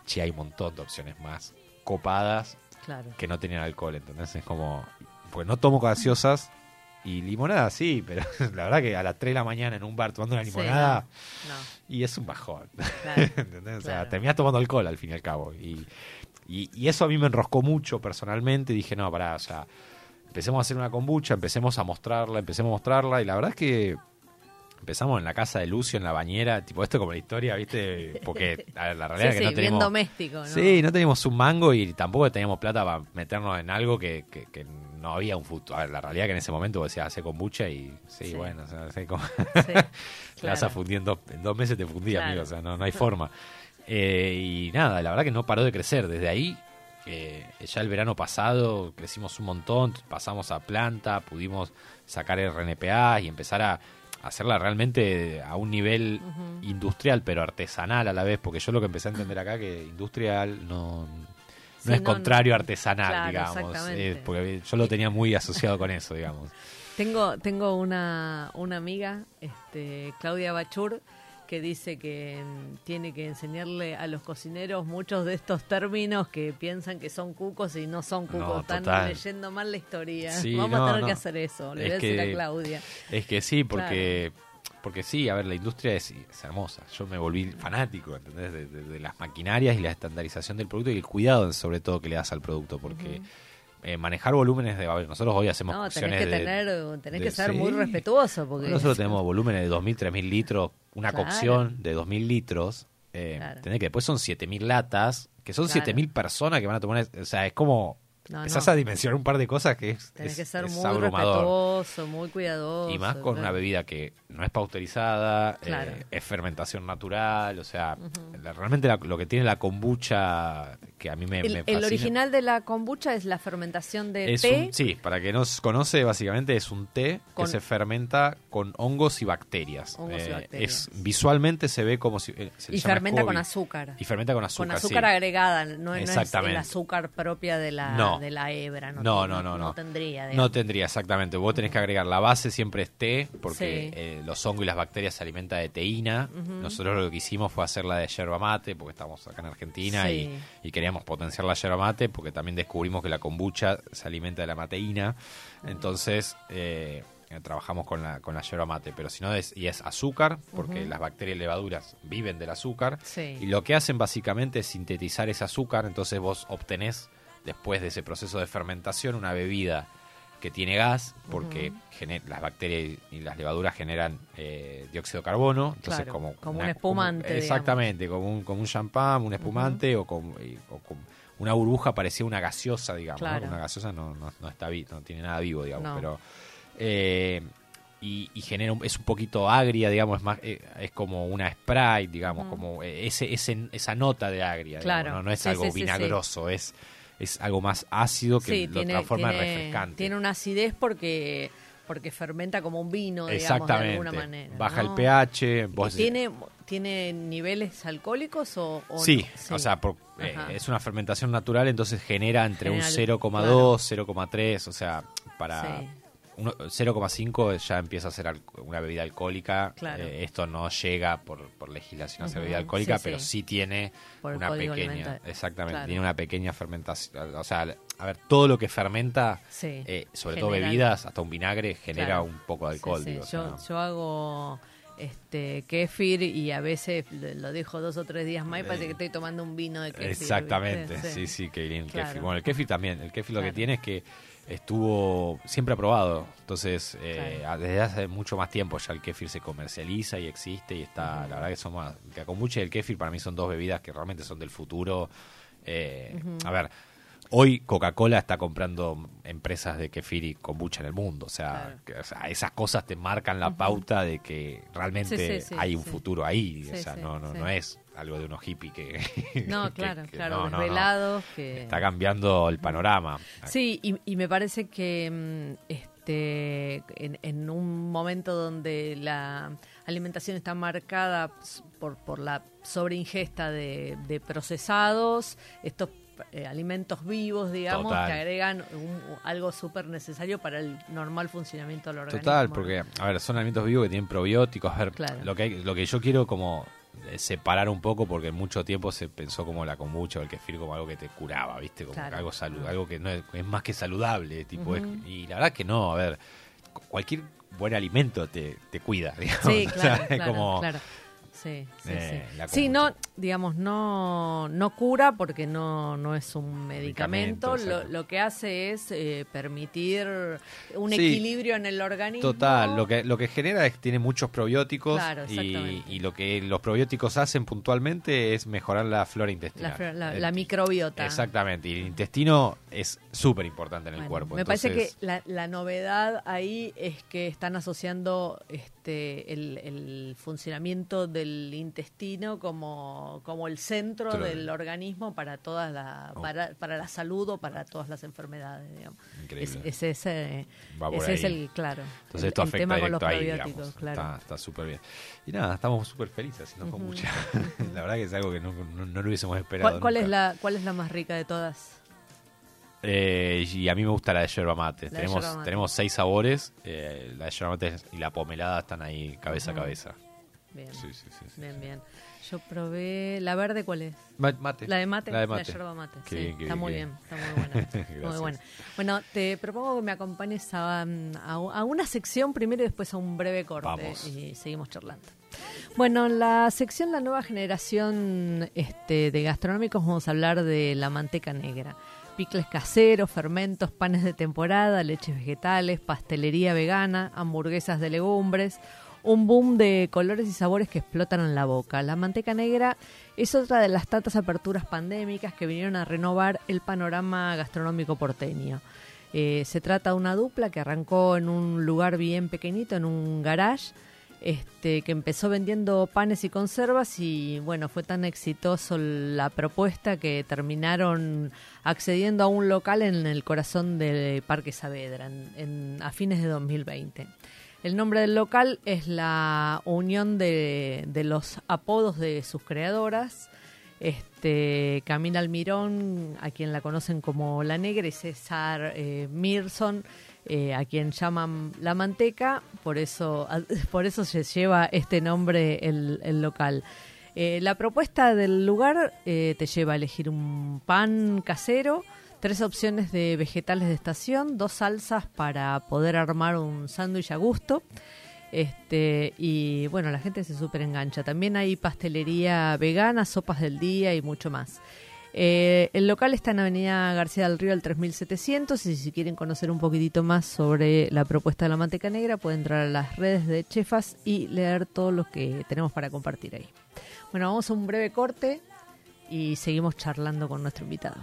B: che, hay un montón de opciones más copadas
A: Claro.
B: que no tenían alcohol. Entonces es como, pues no tomo gaseosas y limonada sí, pero [laughs] la verdad que a las 3 de la mañana en un bar tomando una
A: Sí,
B: limonada
A: No,
B: y es un bajón. [laughs]
A: claro.
B: ¿Entendés? O sea,
A: Claro.
B: terminás tomando alcohol al fin y al cabo. Y, y, y eso a mí me enroscó mucho personalmente. Dije, no, pará, o sea, empecemos a hacer una kombucha, empecemos a mostrarla, empecemos a mostrarla. Y la verdad es que empezamos en la casa de Lucio, en la bañera. Tipo, esto como la historia, ¿viste? Porque a ver, la
A: Sí,
B: realidad es
A: sí,
B: que no
A: bien
B: tenemos.
A: doméstico, ¿no?
B: Sí, no teníamos un mango y tampoco teníamos plata para meternos en algo que, que, que no había un futuro. A ver, la realidad es que en ese momento vos decías, hace kombucha y sí,
A: Sí.
B: bueno, o sea, como
A: Sí, [laughs]
B: te vas a
A: claro.
B: fundir en dos, en dos meses te fundí,
A: Claro.
B: amigo, o sea, no, no hay forma. Eh, y nada, la verdad que no paró de crecer. Desde ahí, eh, ya el verano pasado crecimos un montón, pasamos a planta, pudimos sacar RNPA y empezar a hacerla realmente a un nivel industrial, pero artesanal a la vez, porque yo lo que empecé a entender acá que industrial no, no
A: Sí,
B: es
A: no,
B: contrario
A: no.
B: a artesanal,
A: Claro,
B: digamos. eh, porque yo lo tenía muy asociado con eso, digamos. [laughs]
A: Tengo, tengo una, una amiga, este, Claudia Bachur, que dice que mm, tiene que enseñarle a los cocineros muchos de estos términos que piensan que son cucos y no son cucos.
B: No,
A: Están
B: total.
A: leyendo mal la historia.
B: Sí,
A: Vamos
B: no,
A: a tener
B: no.
A: que hacer eso. Le
B: Es
A: voy a decir
B: que-
A: a Claudia.
B: Es que sí, porque porque sí, a ver, la industria es, es hermosa. Yo me volví fanático, ¿entendés? De, de- de las maquinarias y la estandarización del producto y el cuidado, sobre todo, que le das al producto, porque eh, manejar volúmenes de... A ver, nosotros hoy hacemos
A: No, tenés que
B: de-
A: tener, tenés
B: de-
A: que ser muy respetuoso porque
B: Nosotros tenemos volúmenes de 2.000, 3.000 litros, una
A: Claro.
B: cocción de 2.000 litros. Eh,
A: Claro.
B: ¿entendés? Que después son 7.000 latas, que son
A: Claro.
B: 7.000 personas que van a tomar... O sea, es como...
A: No,
B: empezás
A: no.
B: a dimensionar un par de cosas que es,
A: tenés
B: es-
A: que ser
B: es
A: muy
B: abrumador.
A: muy cuidadoso.
B: Y más con una bebida que no es pausterizada, eh, es fermentación natural, o sea, la- realmente la- lo que tiene la kombucha, que a mí me,
A: El,
B: me
A: el original de la kombucha es la fermentación de
B: Es
A: té.
B: un- sí, para que no conoce, básicamente es un té
A: Con-
B: que se fermenta con hongos y bacterias. Eh,
A: Hongos y bacterias.
B: Es, visualmente se ve como si... eh, se
A: y fermenta con azúcar.
B: Y fermenta con azúcar,
A: con azúcar
B: sí.
A: agregada, no, no es el
B: Exactamente.
A: azúcar propia de la,
B: No.
A: de la hebra. No,
B: No, no, no, no.
A: No tendría.
B: No
A: digamos.
B: tendría, exactamente. Vos tenés que agregar la base, siempre es té, porque
A: Sí.
B: eh, los hongos y las bacterias se alimentan de teína. Nosotros lo que hicimos fue hacer la de yerba mate, porque estamos acá en Argentina
A: Sí.
B: y, y queríamos potenciar la yerba mate, porque también descubrimos que la kombucha se alimenta de la mateína. Entonces, eh, trabajamos con la, con la yerba mate, pero si no es, y es azúcar, porque las bacterias y levaduras viven del azúcar.
A: Sí.
B: Y lo que hacen básicamente es sintetizar ese azúcar, entonces vos obtenés, después de ese proceso de fermentación, una bebida que tiene gas, porque gener- las bacterias y las levaduras generan eh, dióxido de carbono, entonces
A: Claro,
B: como,
A: como
B: una-
A: un espumante,
B: como- exactamente, como un, como un champán, un espumante o, como, y- o como una burbuja parecía una gaseosa, digamos. Una gaseosa no, no, no está vi- no tiene nada vivo, digamos, pero... eh, y, y genera un- es un poquito agria, digamos, es más eh, es como una Sprite, digamos, como eh, ese, ese esa nota de agria, digamos,
A: Claro.
B: ¿no? No es
A: Sí,
B: algo
A: sí, sí, sí.
B: vinagroso, es es algo más ácido que lo
A: tiene,
B: transforma
A: tiene-
B: en refrescante.
A: tiene una acidez porque porque fermenta como un vino, digamos, de
B: Exactamente.
A: alguna manera.
B: Baja
A: ¿no?
B: el pH, vos
A: ¿Y ¿Tiene, ¿Tiene niveles alcohólicos o, o
B: Sí,
A: no?
B: o sea, por- eh, es una fermentación natural, entonces genera entre
A: Genera-
B: un 0,2, 0,3, o sea, para
A: Sí.
B: Uno- 0,5 ya empieza a ser al- una bebida alcohólica.
A: Claro.
B: Eh, esto no llega por, por legislación a ser bebida alcohólica,
A: sí,
B: pero
A: sí.
B: sí tiene
A: Por
B: una pequeña, exactamente,
A: Claro.
B: tiene una pequeña fermentación. O sea, a ver, todo lo que fermenta,
A: Sí.
B: eh, sobre todo bebidas, hasta un vinagre, genera
A: Claro.
B: un poco de
A: Sí,
B: alcohol.
A: sí.
B: digo,
A: Yo, hago este kéfir y a veces lo dejo dos o tres días más y parece que estoy tomando un vino de kéfir.
B: Exactamente,
A: ¿viste?
B: sí, sí, que bien el
A: Claro.
B: kéfir. Bueno, el kéfir también. El kéfir lo que tiene es que estuvo siempre aprobado. Entonces, eh,
A: Claro.
B: desde hace mucho más tiempo ya el kéfir se comercializa y existe y está. La verdad que son más. La kombucha y el kéfir para mí son dos bebidas que realmente son del futuro. Eh, A ver. Hoy Coca-Cola está comprando empresas de kefir y kombucha en el mundo. O sea,
A: Claro.
B: que- o sea, esas cosas te marcan la pauta de que realmente
A: Sí, sí, sí,
B: hay un futuro ahí. O sea, no, no, no es algo de unos hippies que... [laughs]
A: No, claro,
B: que-
A: claro,
B: no, no, no.
A: desvelados que...
B: Está cambiando el panorama.
A: Sí, y, y me parece que mm, este en, en un momento donde la alimentación está marcada por, por la sobreingesta de, de procesados, estos eh, alimentos vivos, digamos,
B: Total.
A: que agregan un- algo súper necesario para el normal funcionamiento del organismo.
B: Total, porque, a ver, son alimentos vivos que tienen probióticos. A ver,
A: Claro.
B: lo, que hay- lo que yo quiero como separar un poco, porque en mucho tiempo se pensó como la kombucha o el kefir como algo que te curaba, ¿viste? Como
A: Claro.
B: algo, salu- algo que no es, es más que saludable. tipo es- Y la verdad que no, a ver, cu- cualquier buen alimento te, te cuida, [laughs] digamos.
A: Sí,
B: O sea,
A: claro,
B: es
A: claro,
B: como,
A: claro. Sí, sí,
B: Eh,
A: sí. Sí, no, digamos, no, no cura porque no, no es un medicamento.
B: Medicamento,
A: Lo, lo que hace es eh, permitir un
B: Sí.
A: equilibrio en el organismo.
B: Total, lo que, lo que genera es que tiene muchos probióticos
A: Claro,
B: y, y lo que los probióticos hacen puntualmente es mejorar la flora intestinal.
A: La, la-
B: Eh,
A: la microbiota.
B: Exactamente, y el intestino es súper importante en el
A: Bueno,
B: cuerpo.
A: Me parece que la, la novedad ahí es que están asociando este el, el funcionamiento del intestino como, como el centro del organismo para toda la
B: Oh.
A: para, para la salud o para todas las enfermedades. Digamos.
B: Increíble.
A: Es, es ese, ese es el claro.
B: Entonces
A: el,
B: esto
A: el
B: afecta
A: tema con los
B: ahí,
A: probióticos, claro.
B: Está- súper bien. Y nada, estamos súper felices haciendo la verdad que es algo que no, no- no lo hubiésemos esperado.
A: ¿Cuál, cuál es la cuál es la más rica de todas?
B: Eh, y a mí me gusta la de yerba mate.
A: La
B: tenemos,
A: yerba mate.
B: tenemos seis sabores. eh, la de yerba mate y la pomelada están ahí cabeza a cabeza.
A: Bien.
B: Sí, sí, sí, sí,
A: bien, bien. Yo probé la verde, ¿cuál es?
B: Ma- Mate.
A: La de mate,
B: La de
A: la,
B: mate.
A: yerba mate.
B: Qué
A: sí,
B: bien, qué
A: está
B: bien,
A: muy bien,
B: bien.
A: está muy buena. [laughs] muy buena. Bueno, te propongo que me acompañes a, a, a una sección primero y después a un breve corte
B: Vamos.
A: y seguimos charlando. Bueno, en la sección La nueva generación este, de gastronómicos vamos a hablar de la manteca negra. Picles caseros, fermentos, panes de temporada, leches vegetales, pastelería vegana, hamburguesas de legumbres, un boom de colores y sabores que explotan en la boca. La manteca negra es otra de las tantas aperturas pandémicas que vinieron a renovar el panorama gastronómico porteño. Eh, se trata de una dupla que arrancó en un lugar bien pequeñito, en un garage, este, que empezó vendiendo panes y conservas y bueno, fue tan exitoso la propuesta que terminaron accediendo a un local en el corazón del Parque Saavedra en, a fines de 2020. El nombre del local es la unión de, los apodos de sus creadoras, este, Camila Almirón, a quien la conocen como La Negra, y César eh, Mirson, eh, a quien llaman La Manteca, por eso, [laughs] por eso se lleva este nombre el, local. Eh, la propuesta del lugar te lleva a elegir un pan casero, tres opciones de vegetales de estación, dos salsas para poder armar un sándwich a gusto. Este, y bueno, la gente se súper engancha. También hay pastelería vegana, sopas del día y mucho más. Eh, el local está en Avenida García del Río al 3700 y si quieren conocer un poquitito más sobre la propuesta de la manteca negra pueden entrar a las redes de Chefas y leer todo lo que tenemos para compartir ahí. Bueno, vamos a un breve corte y seguimos charlando con nuestro invitado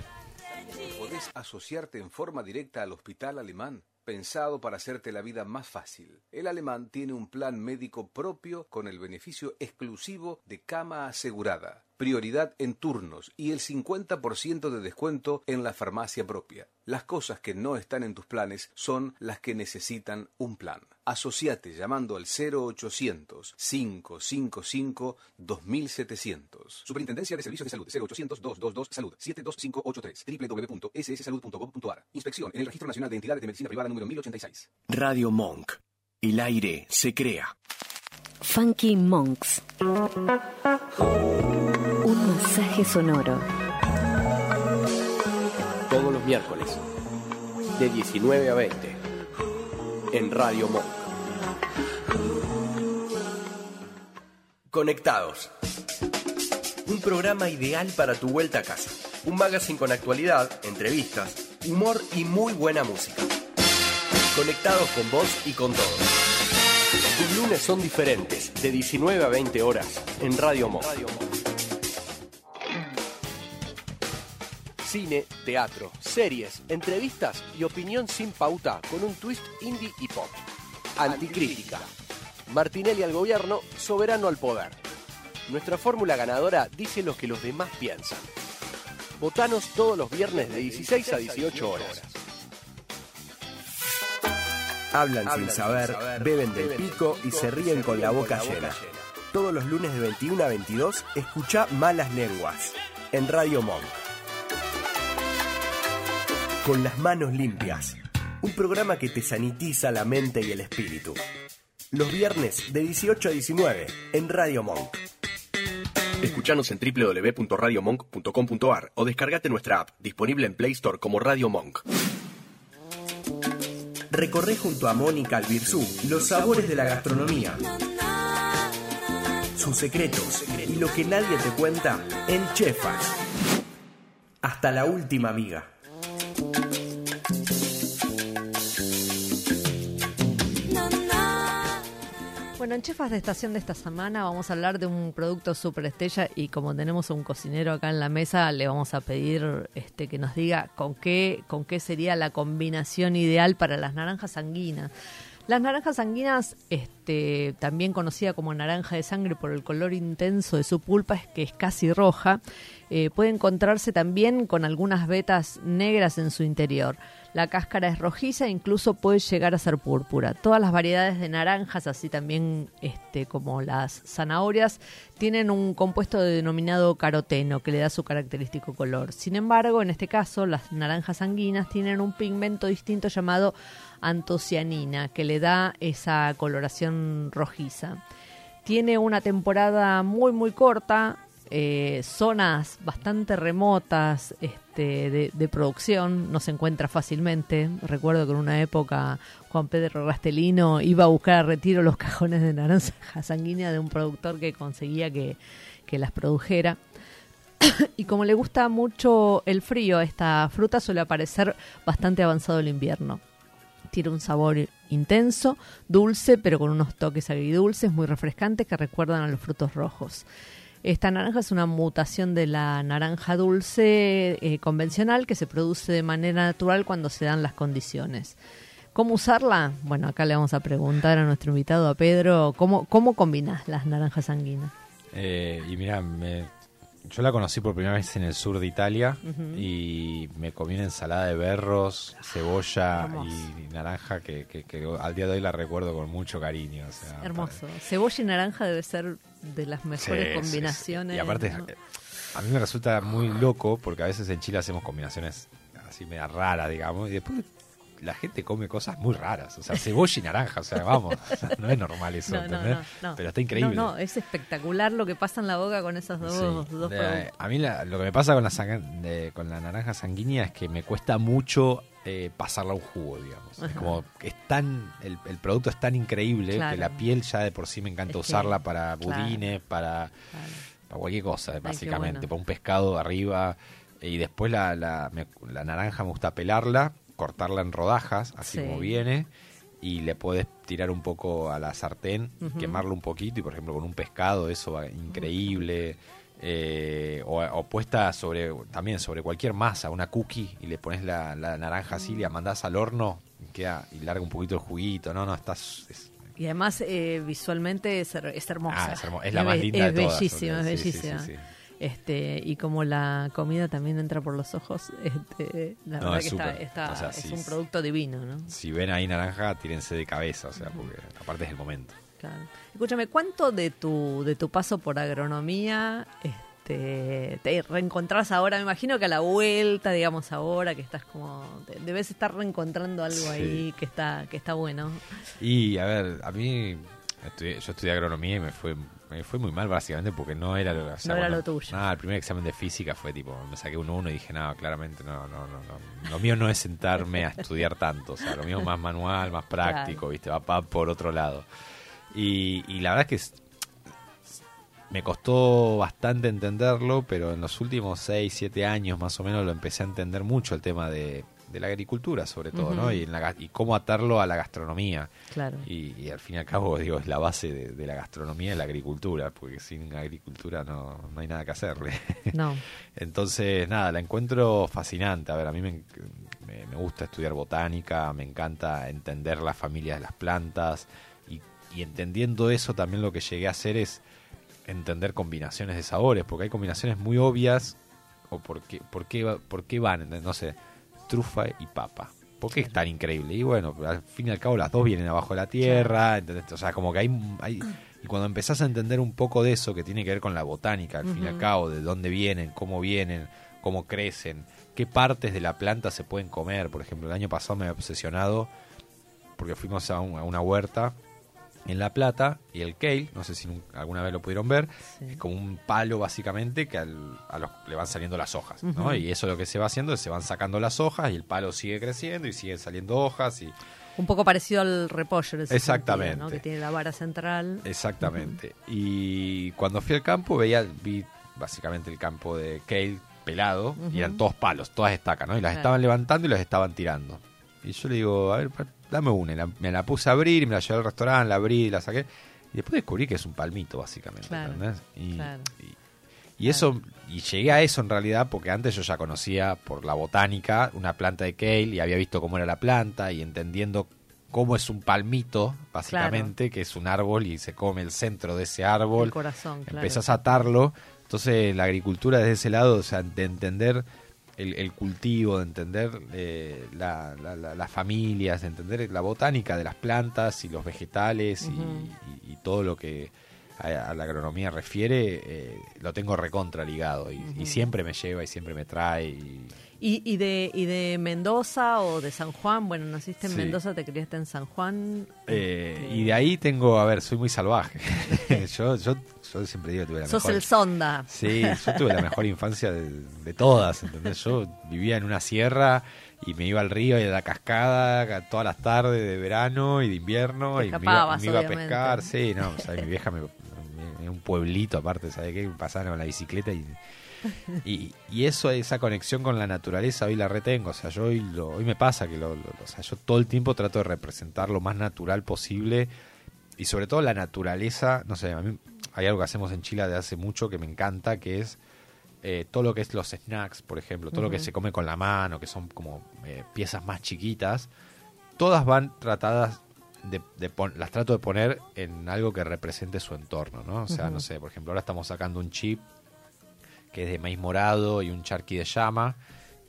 C: asociarte en forma directa al hospital alemán pensado para hacerte la vida más fácil. El alemán tiene un plan médico propio con el beneficio exclusivo de cama asegurada, prioridad en turnos y el 50% de descuento en la farmacia propia. Las cosas que no están en tus planes son las que necesitan un plan. Asociate llamando al 0800 555 2700. Superintendencia de Servicios de Salud 0800 222 Salud 72583 www.sssalud.gov.ar. Inspección en el Registro Nacional de Entidades de Medicina Privada número 1086.
D: Radio Monk. El aire se crea.
E: Funky Monks. Un masaje sonoro
F: todos los miércoles, de 19 a 20, en Radio Monk. Conectados. Un programa ideal para tu vuelta a casa. Un magazine con actualidad, entrevistas, humor y muy buena música. Conectados con vos y con todos. Tus lunes son diferentes, de 19 a 20 horas, en Radio Monk. Cine, teatro, series, entrevistas y opinión sin pauta con un twist indie y pop. Anticrítica. Martinelli al gobierno, soberano al poder. Nuestra fórmula ganadora dice lo que los demás piensan. Votanos todos los viernes de 16 a 18 horas. Hablan sin saber, beben del pico y se ríen con la boca llena. Todos los lunes de 21 a 22, escucha Malas Lenguas en Radio Monk con las manos limpias. Un programa que te sanitiza la mente y el espíritu. Los viernes de 18 a 19 en Radio Monk. Escuchanos en www.radiomonk.com.ar o descargate nuestra app, disponible en Play Store como Radio Monk. Recorre junto a Mónica Albirzú los sabores de la gastronomía, sus secretos y lo que nadie te cuenta en Chefas. Hasta la última amiga.
A: Bueno, en Chefas de Estación de esta semana vamos a hablar de un producto super estrella y como tenemos un cocinero acá en la mesa, le vamos a pedir este, que nos diga con qué, con qué sería la combinación ideal para las naranjas sanguinas. Las naranjas sanguinas, este, también conocida como naranja de sangre por el color intenso de su pulpa, es que es casi roja, eh, puede encontrarse también con algunas vetas negras en su interior. La cáscara es rojiza e incluso puede llegar a ser púrpura. Todas las variedades de naranjas, así también este, como las zanahorias, tienen un compuesto denominado caroteno que le da su característico color. Sin embargo, en este caso, las naranjas sanguinas tienen un pigmento distinto llamado antocianina que le da esa coloración rojiza. Tiene una temporada muy muy corta, eh, zonas bastante remotas este, de, producción, no se encuentra fácilmente. Recuerdo que en una época Juan Pedro Rastelino iba a buscar a retiro los cajones de naranja sanguínea de un productor que conseguía que, que las produjera. [coughs] y como le gusta mucho el frío, esta fruta suele aparecer bastante avanzado el invierno. Tiene un sabor intenso, dulce, pero con unos toques agridulces muy refrescantes que recuerdan a los frutos rojos. Esta naranja es una mutación de la naranja dulce eh, convencional que se produce de manera natural cuando se dan las condiciones. ¿Cómo usarla? Bueno, acá le vamos a preguntar a nuestro invitado, a Pedro, ¿cómo, cómo combinas las naranjas sanguinas?
B: Eh, y mira, me, yo la conocí por primera vez en el sur de Italia y me comí una ensalada de berros, cebolla y naranja que, que- que al día de hoy la recuerdo con mucho cariño. o sea,
A: Hermoso. Cebolla y naranja debe ser de las mejores
B: sí,
A: combinaciones.
B: sí. Y aparte,
A: ¿no?
B: a mí me resulta muy loco porque a veces en Chile hacemos combinaciones así media raras, digamos, y después la gente come cosas muy raras. O sea, cebolla y naranja, o sea, vamos, [laughs] o sea, no es normal eso,
A: No,
B: ¿entendés?
A: no, no.
B: Pero está increíble.
A: No, es espectacular lo que pasa en la boca con esos dos,
B: Sí.
A: dos
B: Eh, a mí la- lo que me pasa con la, de- con la naranja sanguínea es que me cuesta mucho eh, pasarla a un jugo, digamos. Es como es tan, el, el producto es tan increíble
A: Claro.
B: que la piel ya de por sí me encanta
A: Es que-
B: usarla para
A: claro.
B: budines, para,
A: Claro.
B: para cualquier cosa, básicamente.
A: bueno.
B: Para un pescado arriba. Y después la, la, me- la naranja me gusta pelarla, cortarla en rodajas, así
A: Sí.
B: como viene. Y le puedes tirar un poco a la sartén, quemarlo un poquito y por ejemplo con un pescado eso va increíble. Eh, o, o puesta sobre también sobre cualquier masa, una cookie y le pones la, la naranja así,
A: Mm.
B: la mandás al horno y queda y larga un poquito el juguito. No, no, estás es-
A: Y además eh, visualmente es, es hermosa.
B: Ah, es hermo- es la más linda
A: es
B: de todas,
A: bellísima, es
B: sí,
A: bellísima.
B: sí, sí.
A: Este, y como la comida también entra por los ojos, [laughs] este, la
B: No,
A: verdad
B: es
A: que está,
B: súper.
A: está-
B: O sea,
A: es un producto divino, ¿no?
B: si ven ahí naranja, tírense de cabeza, o sea, porque aparte es el momento.
A: Claro. Escúchame, ¿cuánto de tu, de tu paso por agronomía este, te reencontrás ahora? Me imagino que a la vuelta, digamos ahora, que estás como, te- debes estar reencontrando algo
B: Sí.
A: ahí que está, que está bueno.
B: Y a ver, a mí estudié- yo estudié agronomía y me fue me fue muy mal básicamente porque no era lo, o sea,
A: No era lo tuyo.
B: Nada, el primer examen de física fue tipo, me saqué un 1 y dije, no, claramente no, no, no, no. Lo mío no es sentarme a estudiar tanto, o sea, lo mío es más manual, más práctico,
A: Claro.
B: ¿viste? Va, pa- por otro lado. Y, y la verdad es que es- me costó bastante entenderlo, pero en los últimos 6, 7 años más o menos lo empecé a entender mucho el tema de, de la agricultura, sobre todo, ¿no? Y, en la y cómo atarlo a la gastronomía.
A: Claro.
B: Y, y al fin y al cabo, digo, es la base de, de la gastronomía, la agricultura, porque sin agricultura no, no hay nada que hacerle.
A: No. [laughs]
B: Entonces, nada, la encuentro fascinante. A ver, a mí me, me- me gusta estudiar botánica, me encanta entender las familias de las plantas y, y entendiendo eso también lo que llegué a hacer es entender combinaciones de sabores, porque hay combinaciones muy obvias o por qué, por qué, por qué van, no sé, trufa y papa. ¿Por qué es tan increíble? Y bueno, al fin y al cabo las dos vienen abajo de la tierra, ¿entendés? O sea, como que hay, hay... Y cuando empezás a entender un poco de eso, que tiene que ver con la botánica, al fin y al cabo, de dónde vienen, cómo vienen, cómo crecen, qué partes de la planta se pueden comer. Por ejemplo, el año pasado me había obsesionado porque fuimos a, un- a una huerta en La Plata y el kale, no sé si alguna vez lo pudieron ver,
A: Sí.
B: es como un palo básicamente que al- a los, le van saliendo las hojas, ¿no? Y eso lo que se va haciendo es se van sacando las hojas y el palo sigue creciendo y siguen saliendo hojas y
A: Un poco parecido al repollo
B: Exactamente.
A: sentido, ¿no? Que tiene la vara central.
B: Exactamente. Y cuando fui al campo veía, vi básicamente el campo de kale pelado y eran todos palos, todas estacas, ¿no? Y las
A: Claro.
B: estaban levantando y las estaban tirando. Y yo le digo, a ver, dame una. La- me la puse a abrir, me la llevé al restaurante, la abrí la saqué. Y después descubrí que es un palmito, básicamente.
A: Claro,
B: ¿entendés? Y,
A: claro.
B: y- y eso, y llegué a eso en realidad porque antes yo ya conocía por la botánica una planta de kale y había visto cómo era la planta y entendiendo cómo es un palmito, básicamente, que es un árbol y se come el centro de ese árbol
A: El corazón,
B: empezás a atarlo. Entonces, la agricultura desde ese lado, o sea, de entender el, el cultivo, de entender eh, la- la- la- las familias, de entender la botánica de las plantas y los vegetales y-
A: Ujú.
B: y, y todo lo que a, a la agronomía refiere, eh, lo tengo recontra ligado y, siempre me lleva y siempre me trae. Y,
A: ¿Y, y, de, ¿Y de Mendoza o de San Juan? Bueno, naciste en
B: Sí.
A: Mendoza, te criaste en San Juan.
B: eh,
A: Este,
B: y de ahí tengo, a ver, soy muy salvaje. [laughs] yo, yo, yo siempre digo que tuve la
A: Sos
B: mejor-
A: el sonda.
B: Sí, yo tuve la mejor infancia de, de todas, ¿entendés? Yo vivía en una sierra y me iba al río y a la cascada todas las tardes de verano y de invierno y me iba,
A: escapabas,
B: me iba a pescar. Sí, no, o sea, mi vieja me, me- en un pueblito aparte, ¿sabes qué? Pasaban con la bicicleta y, y, y eso, esa conexión con la naturaleza hoy la retengo. O sea, yo hoy, lo, hoy me pasa que lo, lo- o sea, yo todo el tiempo trato de representar lo más natural posible y sobre todo la naturaleza, no sé, a mí hay algo que hacemos en Chile de hace mucho que me encanta, que es eh, todo lo que es los snacks, por ejemplo, todo lo que se come con la mano, que son como eh, piezas más chiquitas, todas van tratadas de, de pon- las trato de poner en algo que represente su entorno, ¿no? O sea, no sé, por ejemplo, ahora estamos sacando un chip que es de maíz morado y un charqui de llama,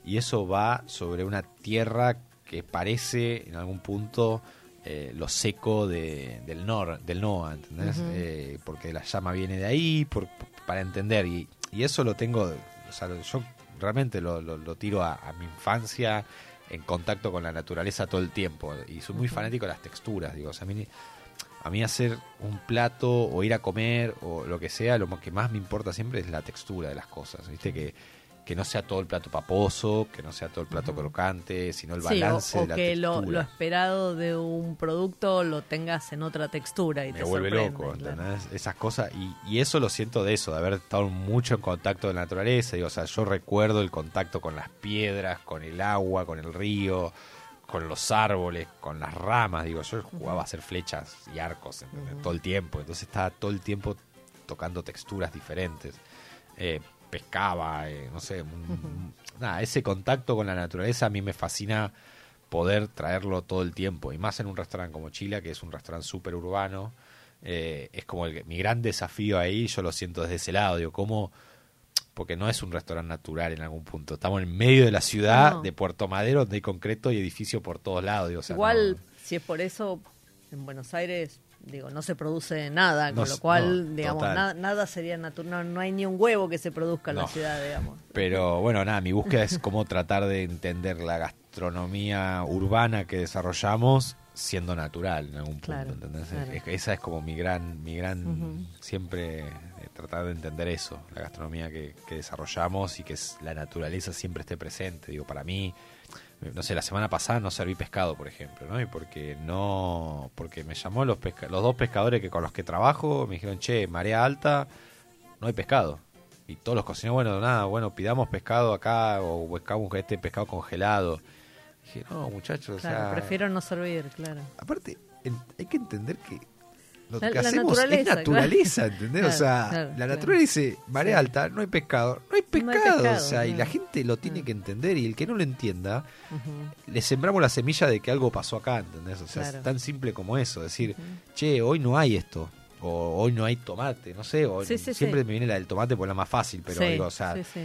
B: y eso va sobre una tierra que parece en algún punto eh, lo seco de- del nor, del NOA, ¿entendés? Eh, porque la llama viene de ahí, por- para entender, y, y eso lo tengo, o sea, yo realmente lo, lo- lo tiro a, a mi infancia en contacto con la naturaleza todo el tiempo, y soy muy fanático de las texturas, digo, o sea, a mí a mí hacer un plato o ir a comer o lo que sea, lo que más me importa siempre es la textura de las cosas, ¿viste? Que, que no sea todo el plato paposo, que no sea todo el plato crocante, sino el
A: Sí, o,
B: balance
A: o
B: de la
A: que lo,
B: textura.
A: lo esperado de un producto lo tengas en otra textura y
B: me
A: te
B: vuelve loco,
A: claro.
B: ¿entendés? Esas cosas, y, y eso lo siento de eso, de haber estado mucho en contacto con la naturaleza, digo, o sea, yo recuerdo el contacto con las piedras, con el agua, con el río, con los árboles, con las ramas, digo, yo jugaba a hacer flechas y arcos todo el tiempo, entonces estaba todo el tiempo tocando texturas diferentes, eh, pescaba, eh, no sé, nada, ese contacto con la naturaleza a mí me fascina poder traerlo todo el tiempo, y más en un restaurante como Chila, que es un restaurante súper urbano, eh, es como el- mi gran desafío ahí, yo lo siento desde ese lado, digo, cómo porque no es un restaurante natural en algún punto. Estamos en medio de la ciudad
A: No.
B: de Puerto Madero, donde hay concreto y edificio por todos lados. digo, o sea,
A: Igual,
B: no-
A: si es por eso, en Buenos Aires, digo, no se produce nada,
B: No
A: con lo cual,
B: no,
A: digamos, na- nada sería natural, no, no hay ni un huevo que se produzca en la ciudad, digamos.
B: Pero bueno, nada, mi búsqueda es cómo tratar de entender la gastronomía urbana que desarrollamos siendo natural en algún punto,
A: Claro,
B: ¿entendés?
A: claro.
B: Es- esa es como mi gran, mi gran, siempre eh, tratar de entender eso, la gastronomía que, que desarrollamos y que es- la naturaleza siempre esté presente. Digo, para mí, no sé, la semana pasada no serví pescado, por ejemplo, ¿no? Y porque no, porque me llamó los pesca- los dos pescadores que con los que trabajo, me dijeron, che, marea alta, no hay pescado. Y todos los cocineros, bueno, nada, bueno, pidamos pescado acá o buscamos este pescado congelado. Dije, no, muchachos,
A: Claro,
B: o sea,
A: prefiero no servir, claro.
B: aparte, hay que entender que lo
A: La-
B: que hacemos es
A: naturaleza, claro.
B: ¿entendés?
A: Claro,
B: o sea,
A: claro,
B: la naturaleza dice, marea alta, no hay pescado, no hay pescado,
A: No hay pescado,
B: o sea, y la gente lo tiene
A: Mm.
B: que entender y el que no lo entienda, le sembramos la semilla de que algo pasó acá, ¿entendés? O sea, es tan simple como eso, decir, che, hoy no hay esto, o hoy no hay tomate, no sé, o
A: Sí, sí,
B: siempre
A: sí.
B: me viene la del tomate por la más fácil, pero digo, o sea,
A: sí, sí.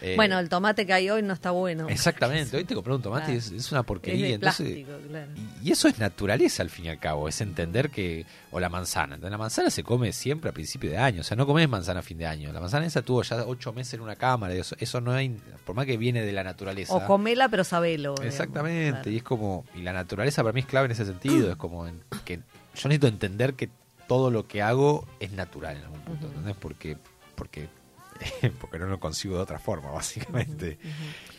B: Eh,
A: bueno, el tomate que hay hoy no está bueno.
B: Exactamente, hoy te compré un tomate y es, una porquería.
A: de
B: entonces,
A: plástico, claro.
B: y, eso es naturaleza al fin y al cabo, es entender que, o la manzana, entonces, la manzana se come siempre a principio de año, o sea, no comes manzana a fin de año, la manzana esa tuvo ya ocho meses en una cámara, y eso, eso no hay, por más que viene de la naturaleza.
A: O comela, pero sabelo. digamos,
B: Exactamente,
A: claro.
B: y es como, y la naturaleza para mí es clave en ese sentido, es como en- que yo necesito entender que todo lo que hago es natural en algún punto, ¿entendés? Porque, porque, [laughs] porque no lo consigo de otra forma, [laughs] básicamente.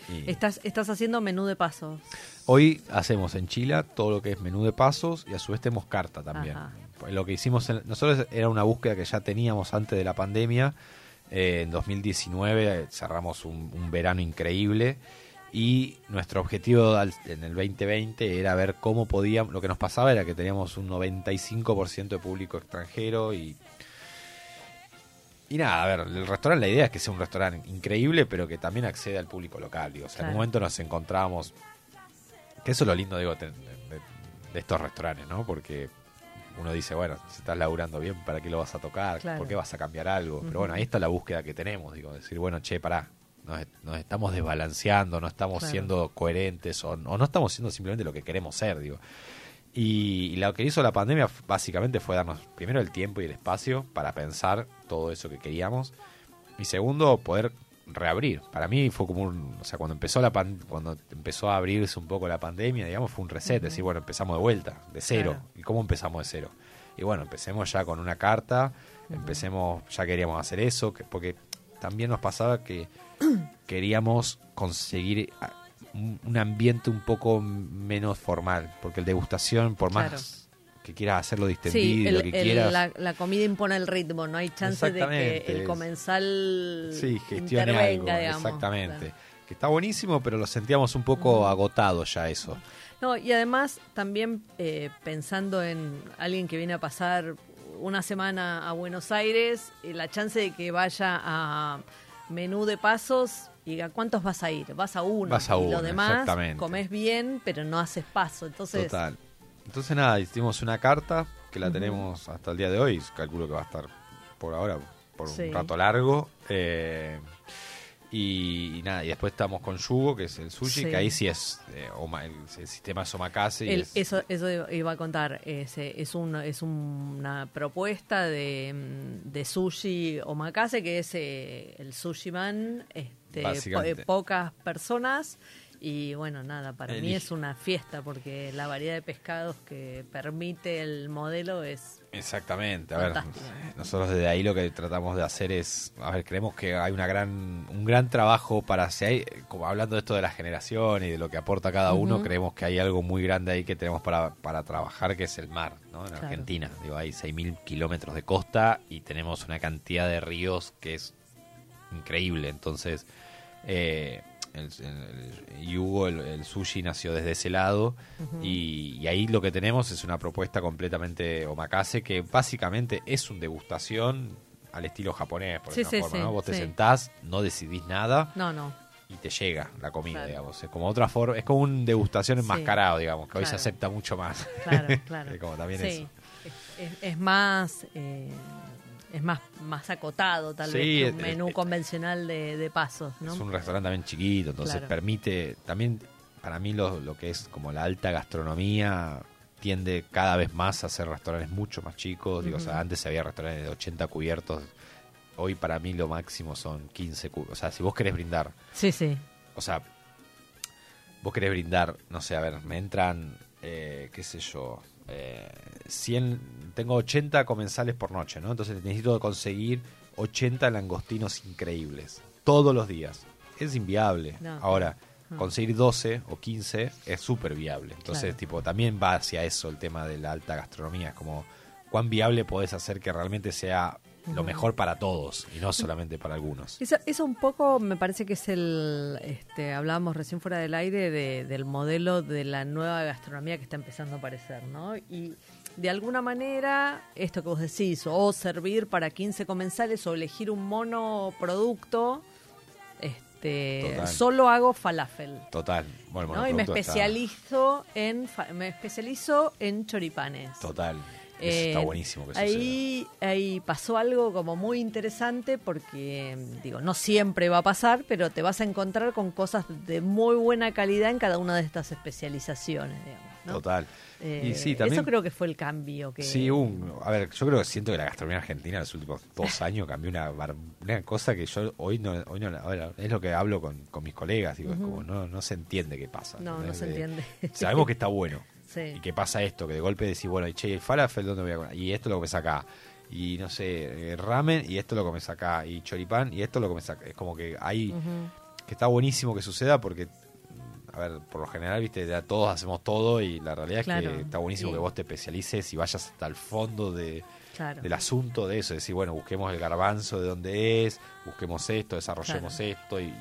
B: Y-
A: Estás, estás haciendo menú de pasos.
B: Hoy hacemos en Chila todo lo que es menú de pasos y a su vez tenemos carta también.
A: Ajá.
B: Pues Lo que hicimos en- nosotros era una búsqueda que ya teníamos antes de la pandemia. Eh, en 2019 eh, cerramos un, un verano increíble y nuestro objetivo al- en el 2020 era ver cómo podíamos, lo que nos pasaba era que teníamos un 95% de público extranjero y y nada, a ver, el restaurante, la idea es que sea un restaurante increíble, pero que también acceda al público local. Digo. O sea, en un momento nos encontrábamos, que eso es lo lindo, digo, de, de- de estos restaurantes, ¿no? Porque uno dice, bueno, si estás laburando bien, ¿para qué lo vas a tocar?
A: Claro.
B: ¿Por qué vas a cambiar algo? Pero bueno, ahí está la búsqueda que tenemos, digo, decir, bueno, che, pará, nos, nos estamos desbalanceando, no estamos
A: Claro.
B: siendo coherentes o, o no estamos siendo simplemente lo que queremos ser, digo. Y, y lo que hizo la pandemia básicamente fue darnos primero el tiempo y el espacio para pensar todo eso que queríamos y segundo poder reabrir. Para mí fue como un, o sea, cuando empezó la pan- cuando empezó a abrirse un poco la pandemia, digamos, fue un reset, decir, bueno, empezamos de vuelta, de cero.
A: Claro.
B: ¿Y cómo empezamos de cero? Y bueno, empecemos ya con una carta, empecemos, ya queríamos hacer eso, que- porque también nos pasaba que [clears throat] queríamos conseguir ah, un, un ambiente un poco menos formal, porque el degustación, por más
A: Claro.
B: Que quieras hacerlo
A: Sí,
B: distendido,
A: el-
B: lo que quieras,
A: la, la comida impone el ritmo, no hay chance de que el comensal
B: sí, gestione algo,
A: digamos.
B: exactamente.
A: Claro.
B: Que está buenísimo, pero lo sentíamos un poco agotado ya eso.
A: No, y además también eh, pensando en alguien que viene a pasar una semana a Buenos Aires, eh, la chance de que vaya a menú de pasos y a cuántos vas a ir. Vas a uno.
B: Vas a
A: y
B: uno,
A: lo demás comes bien, pero no haces paso. Entonces,
B: Total. Entonces nada, hicimos una carta que la tenemos hasta el día de hoy. Calculo que va a estar por ahora por
A: Sí.
B: un rato largo. eh, y, y nada, y después estamos con Yugo, que es el sushi,
A: Sí.
B: que ahí sí es eh, oma- el, el sistema es omakase.
A: El-
B: es-
A: eso, eso iba a contar. Es, es, un- es una propuesta de, mm, de sushi omakase, que es eh, el sushi man, este, po- eh, pocas personas. Y bueno, nada, para mí
B: Elige.
A: es una fiesta porque la variedad de pescados que permite el modelo es...
B: Exactamente, a ver, nosotros desde ahí lo que tratamos de hacer es, a ver, creemos que hay una gran, un gran trabajo para, si hay, como hablando de esto de la generación y de lo que aporta cada uno, creemos que hay algo muy grande ahí que tenemos para, para trabajar, que es el mar, ¿no? En
A: Claro.
B: Argentina, digo, hay 6.000 kilómetros de costa y tenemos una cantidad de ríos que es increíble, entonces... Eh, el, el- y Hugo, el, el sushi nació desde ese lado y, y ahí lo que tenemos es una propuesta completamente omakase que básicamente es un degustación al estilo japonés, por
A: Sí, sí, sí,
B: ¿no? Vos te sentás, no decidís nada
A: No, no.
B: y te llega la comida,
A: Claro.
B: digamos. Es como otra forma, es como un degustación enmascarado, digamos, que hoy se acepta mucho más.
A: Claro, [laughs] claro.
B: Es como también.
A: Es, es- es más... eh, es más, más acotado, tal
B: Sí,
A: vez, que un menú
B: es-
A: convencional de, de pasos, ¿no?
B: Es un restaurante también chiquito, entonces
A: Claro.
B: permite, también para mí lo, lo que es como la alta gastronomía tiende cada vez más a ser restaurantes mucho más chicos. Digo, o sea, antes había restaurantes de 80 cubiertos, hoy para mí lo máximo son 15 cubiertos. O sea, si vos querés brindar,
A: Sí, sí.
B: o sea, vos querés brindar, no sé, a ver, me entran, eh, qué sé yo, eh, 100, tengo 80 comensales por noche, ¿no? Entonces necesito conseguir 80 langostinos increíbles, todos los días. Es inviable.
A: No.
B: Ahora,
A: Ah.
B: conseguir 12 o 15 es súper viable. Entonces,
A: Claro.
B: tipo, también va hacia eso el tema de la alta gastronomía. Es como, ¿cuán viable podés hacer que realmente sea lo mejor para todos y no solamente para algunos?
A: Eso, eso un poco me parece que es el, este, hablábamos recién fuera del aire de- del modelo de la nueva gastronomía que está empezando a aparecer, ¿no? Y de alguna manera, esto que vos decís, o servir para 15 comensales o elegir un monoproducto, este,
B: Total.
A: solo hago falafel.
B: Total. Bueno,
A: ¿no? Y me
B: está-
A: especializo en me especializo en choripanes.
B: Total. Eso
A: Eh,
B: está buenísimo que suceda.
A: ahí, ahí pasó algo como muy interesante porque, digo, no siempre va a pasar, pero te vas a encontrar con cosas de muy buena calidad en cada una de estas especializaciones, digamos. ¿no?
B: Total.
A: Eh,
B: y sí, también.
A: Eso creo que fue el cambio que...
B: Sí, un, a ver, yo creo que siento que la gastronomía argentina en los últimos dos [laughs] años cambió una, una cosa que yo hoy no, hoy no la- ahora, es lo que hablo con, con mis colegas, digo, es como no, no se entiende qué pasa.
A: No, no se
B: De-
A: entiende.
B: Sabemos [laughs] que está bueno.
A: Sí.
B: Y que pasa esto, que de golpe decís, bueno, y che, ¿y el falafel dónde voy a comer? Y esto lo comes acá. Y no sé, eh, ramen, y esto lo comes acá. Y choripán, y esto lo comes acá. Es como que hay. Que está buenísimo que suceda porque a ver, por lo general, viste, ya todos hacemos todo y la realidad es que está buenísimo
A: sí.
B: que vos te especialices y vayas hasta el fondo de,
A: Claro.
B: del asunto de eso, decir, bueno, busquemos el garbanzo de dónde es, busquemos esto, desarrollemos
A: Claro.
B: esto y,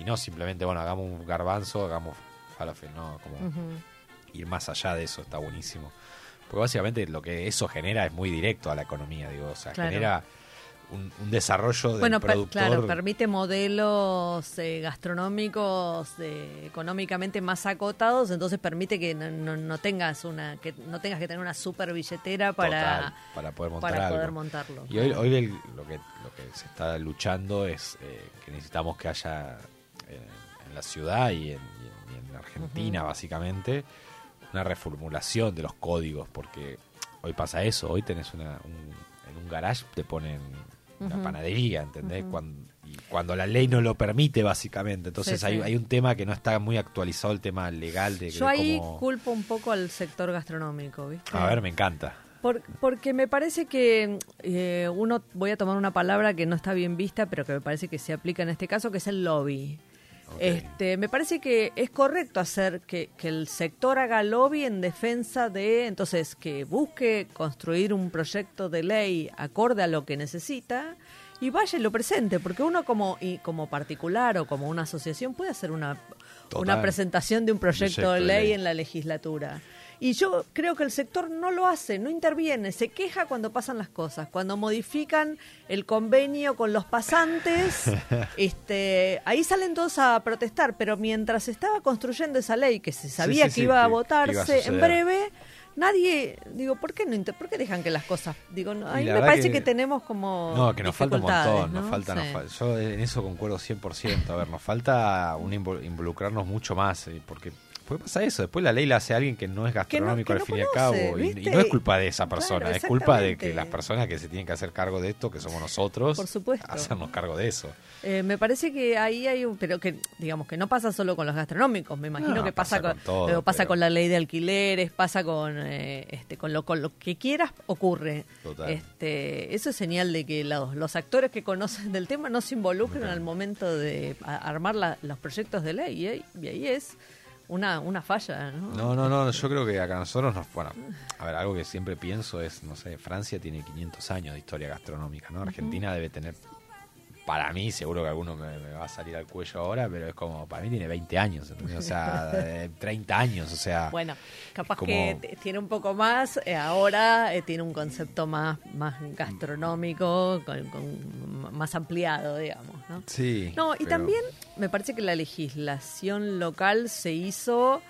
B: y no simplemente, bueno, hagamos un garbanzo, hagamos falafel, no, como. Ir más allá de eso, está buenísimo. Porque básicamente lo que eso genera es muy directo a la economía, digo, o sea,
A: Claro.
B: genera un, un desarrollo del
A: Bueno, per- claro, permite modelos eh, gastronómicos eh, económicamente más acotados, entonces permite que no, no- no tengas una que no tengas que tener una super billetera para
B: Total, para poder montar
A: para
B: algo.
A: poder montarlo.
B: Y hoy, hoy el- lo, que, lo que se está luchando es eh, que necesitamos que haya eh, en la ciudad y en, y en- y en Argentina, básicamente, una reformulación de los códigos, porque hoy pasa eso, hoy tenés una, un- en un garage te ponen una panadería, ¿entendés? cuando, y cuando la ley no lo permite, básicamente. Entonces
A: Sí,
B: hay,
A: sí.
B: hay un tema que no está muy actualizado, el tema legal de,
A: Yo
B: de
A: ahí
B: cómo-
A: culpo un poco al sector gastronómico, ¿viste?
B: A ver, me encanta.
A: Por- porque me parece que eh, uno, voy a tomar una palabra que no está bien vista, pero que me parece que se aplica en este caso, que es el lobby. Este, me parece que es correcto hacer que, que el sector haga lobby en defensa de, entonces, que busque construir un proyecto de ley acorde a lo que necesita y vaya y lo presente, porque uno como, y como particular o como una asociación puede hacer una,
B: Total.
A: una presentación de un proyecto,
B: Proyecto
A: de
B: de
A: ley
B: ley.
A: en la legislatura. Y yo creo que el sector no lo hace, no interviene, se queja cuando pasan las cosas, cuando modifican el convenio con los pasantes, [laughs] este, ahí salen todos a protestar, pero mientras estaba construyendo esa ley, que se sabía
B: sí,
A: que
B: sí,
A: iba a
B: iba
A: votarse en breve, nadie, digo, ¿por qué no por qué dejan que las cosas, digo, no, a
B: Y
A: mí
B: la
A: me parece
B: que-
A: que, tenemos como
B: No, que nos falta un montón, nos
A: ¿no?
B: falta, nos fal- yo en eso concuerdo 100%, a ver, nos falta un invo- involucrarnos mucho más, eh, porque puede pasar eso, después la ley la hace alguien que no es
A: Que no-
B: gastronómico
A: que
B: al
A: no
B: fin y al cabo, y, no es culpa de esa
A: Claro,
B: persona, es culpa de que las personas que se tienen que hacer cargo de esto, que somos nosotros,
A: Por supuesto.
B: hacernos cargo de eso.
A: Eh, me parece que ahí hay un, pero que digamos que no pasa solo con los gastronómicos, me imagino
B: No,
A: que pasa,
B: pasa
A: con,
B: con todo,
A: pasa
B: pero-
A: con la ley de alquileres, pasa con eh, este con lo con lo que quieras ocurre.
B: Total.
A: Este, eso es señal de que los, los actores que conocen del tema no se involucran al momento de armar la- los proyectos de ley y ahí, y ahí es una una falla, ¿no?
B: No, no, no, yo creo que acá nosotros nos, bueno, a ver, algo que siempre pienso es, no sé, Francia tiene 500 años de historia gastronómica, ¿no? Argentina debe tener, para mí, seguro que alguno me, me va a salir al cuello ahora, pero es como, para mí tiene 20 años, ¿entendés? o sea, [laughs] eh, 30 años, o sea,
A: Bueno, capaz
B: como-
A: que tiene un poco más, eh, ahora eh, tiene un concepto más, más gastronómico, con, con- más ampliado, digamos, ¿no?
B: sí.
A: No, y
B: pero-
A: también me parece que la legislación local se hizo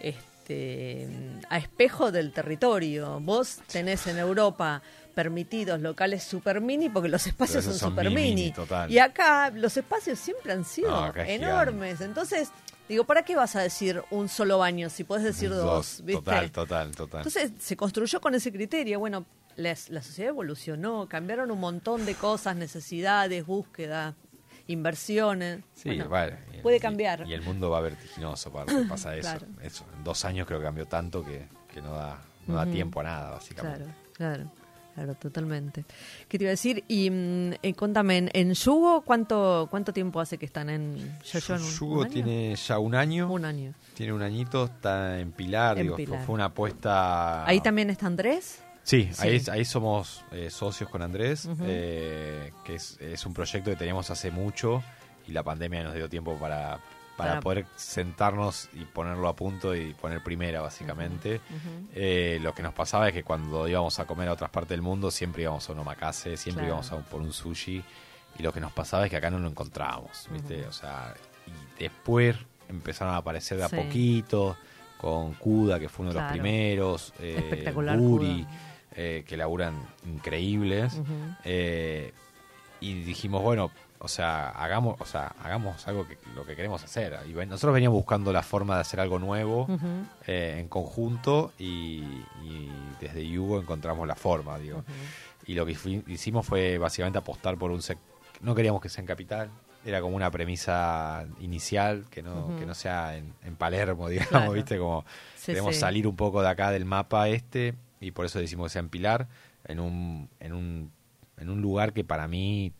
A: este, a espejo del territorio. Vos tenés en Europa permitidos locales super mini porque los espacios son
B: son
A: super
B: mini,
A: mini.
B: total.
A: Y acá los espacios siempre han sido
B: No, es
A: enormes. Entonces, digo, ¿para qué vas a decir un solo baño si podés decir dos? ¿viste?
B: Total, total, total.
A: Entonces se construyó con ese criterio. Bueno, las- la sociedad evolucionó, cambiaron un montón de cosas, necesidades, búsquedas, inversiones.
B: Sí,
A: Bueno,
B: vale.
A: puede cambiar.
B: Y, el mundo va vertiginoso para pasa [coughs] eso.
A: Claro.
B: eso. En dos años creo que cambió tanto que, que no da, no da tiempo a nada, básicamente.
A: Claro, claro, claro, totalmente. ¿Qué te iba a decir? Y mm, eh, contame, en, en Yugo, ¿cuánto, ¿cuánto tiempo hace que están en Yoyo? ¿Un-
B: Yugo tiene ya un año.
A: Un año.
B: Tiene un añito, está en Pilar,
A: En
B: digo,
A: Pilar.
B: fue una apuesta...
A: ¿Ahí también está Andrés?
B: Sí,
A: Sí.
B: Ahí, ahí somos eh, socios con Andrés, eh, que es, es un proyecto que teníamos hace mucho y la pandemia nos dio tiempo para, para
A: Para-
B: poder sentarnos y ponerlo a punto y poner primera, básicamente. Eh, lo que nos pasaba es que cuando íbamos a comer a otras partes del mundo, siempre íbamos a un omakase, siempre
A: Claro.
B: íbamos a un- por un sushi. Y lo que nos pasaba es que acá no lo encontrábamos, ¿viste? O sea, y después empezaron a aparecer de a
A: Sí.
B: poquito, con Kuda, que fue uno de los primeros, eh,
A: Espectacular,
B: eh, que laburan increíbles. Eh, y dijimos, bueno, o sea, hagamos, o sea, hagamos algo que lo que queremos hacer. Y nosotros veníamos buscando la forma de hacer algo nuevo eh, en conjunto y, y desde Yugo encontramos la forma, digo. Y lo que hicimos fue básicamente apostar por un sec- no queríamos que sea en capital, era como una premisa inicial que no que no sea en, en Palermo, [laughs] digamos,
A: Claro.
B: ¿viste? Como
A: Sí,
B: queremos
A: sí.
B: salir un poco de acá del mapa este y por eso decimos que sea en Pilar, en un en un en un lugar que para mí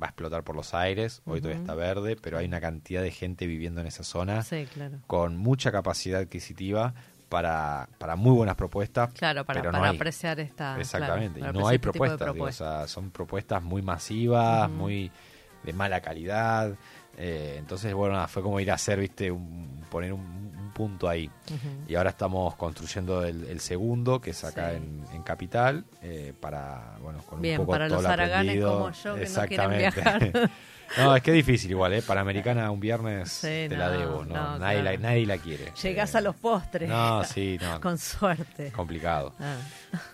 B: va a explotar por los aires, hoy todavía está verde, pero hay una cantidad de gente viviendo en esa zona
A: Sí, claro.
B: con mucha capacidad adquisitiva para, para muy buenas propuestas.
A: Claro, para,
B: pero no
A: para
B: hay.
A: apreciar esta.
B: Exactamente,
A: claro,
B: no hay
A: este
B: propuestas, digo, o sea, son propuestas muy masivas, muy de mala calidad. eh, entonces, bueno, nada, fue como ir a hacer, viste, un- poner un punto ahí. Y ahora estamos construyendo el, el segundo, que es acá
A: Sí.
B: en, en Capital, eh, para, bueno, con
A: Bien,
B: un poco
A: para
B: todo
A: los
B: lo
A: haraganes como yo que no quieren
B: Exactamente.
A: viajar. [laughs]
B: no, es que es difícil igual, ¿eh? Panamericana un viernes
A: Sí,
B: te
A: no,
B: la debo, ¿no?
A: no,
B: nadie,
A: claro.
B: la, nadie la quiere.
A: Llegás
B: Eh,
A: a los postres.
B: No, sí, no. [laughs]
A: Con suerte.
B: complicado.
A: Ah.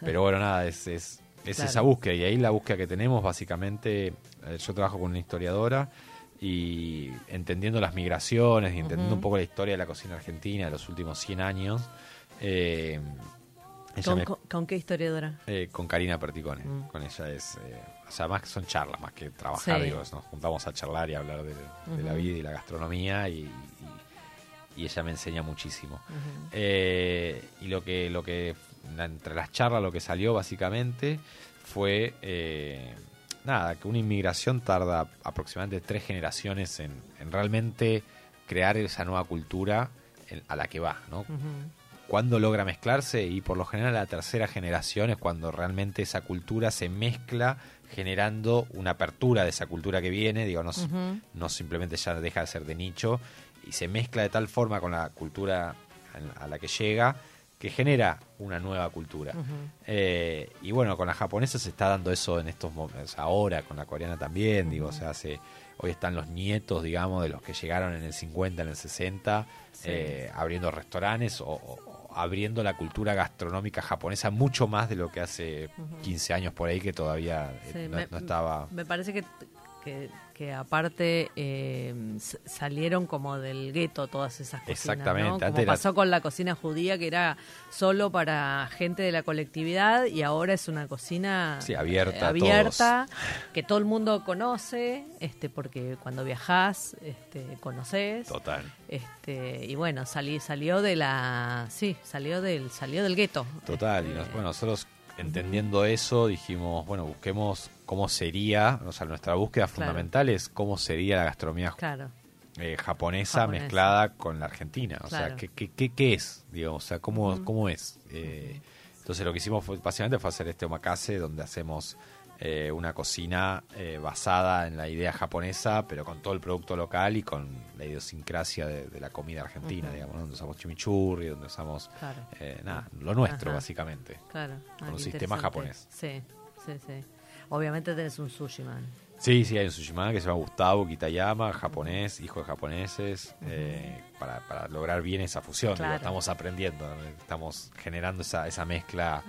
B: Pero bueno, nada, es, es, es
A: Claro.
B: esa búsqueda. Y ahí la búsqueda que tenemos, básicamente, eh, yo trabajo con una historiadora y entendiendo las migraciones y entendiendo un poco la historia de la cocina argentina de los últimos 100 años, eh,
A: ¿Con,
B: me-
A: con- con qué historiadora?
B: eh, con Karina Perticone.
A: Mm.
B: Con ella es. eh, o sea, más que son charlas, más que trabajar,
A: Sí.
B: digo, nos juntamos a charlar y a hablar de, de la vida y la gastronomía y, y- y ella me enseña muchísimo. Eh, y lo que, lo que, entre las charlas, lo que salió básicamente fue. Nada, que una inmigración tarda aproximadamente tres generaciones en, en realmente crear esa nueva cultura en- a la que va, ¿no? Cuando logra mezclarse y por lo general la tercera generación es cuando realmente esa cultura se mezcla generando una apertura de esa cultura que viene, digo, no, no simplemente ya deja de ser de nicho y se mezcla de tal forma con la cultura a la que llega que genera una nueva cultura. Eh, y bueno, con la japonesa se está dando eso en estos momentos, ahora con la coreana también, digo, o sea, hace, hoy están los nietos, digamos, de los que llegaron en el 50, en el 60, eh, abriendo restaurantes o, o abriendo la cultura gastronómica japonesa mucho más de lo que hace 15 años por ahí que todavía eh,
A: Sí,
B: no,
A: me,
B: no estaba...
A: Me parece que, que, que aparte eh, salieron como del gueto todas esas cocinas.
B: Exactamente,
A: ¿no?
B: antes
A: Como
B: era-
A: pasó con la cocina judía, que era solo para gente de la colectividad, y ahora es una cocina
B: Sí, abierta
A: eh, que todo el mundo conoce, este, porque cuando viajás este, conoces.
B: Total.
A: Este, y bueno, salí, salió de la. Sí, salió del, salió del gueto.
B: Total, y nos-
A: Este,
B: bueno, nosotros entendiendo eso dijimos, bueno, busquemos cómo sería, o sea, nuestra búsqueda
A: Claro.
B: fundamental es cómo sería la gastronomía
A: Claro.
B: eh, japonesa,
A: Japonesa.
B: mezclada con la argentina. O sea. ¿qué, qué, qué, qué es? Digo, o sea, ¿cómo, cómo es? Eh, entonces lo que hicimos fue, básicamente fue hacer este omakase donde hacemos eh, una cocina eh, basada en la idea japonesa, pero con todo el producto local y con la idiosincrasia de, de la comida argentina, digamos, ¿no? donde usamos chimichurri, donde usamos
A: Claro.
B: eh, nada, lo nuestro
A: Ajá.
B: básicamente.
A: Claro.
B: Con
A: Ah,
B: un sistema japonés.
A: Sí, sí, sí. Obviamente tenés un sushi man.
B: Sí, sí, hay un sushimán que se llama Gustavo Kitayama, japonés, hijo de japoneses, eh, para, para lograr bien esa fusión. digo, estamos aprendiendo, estamos generando esa, esa mezcla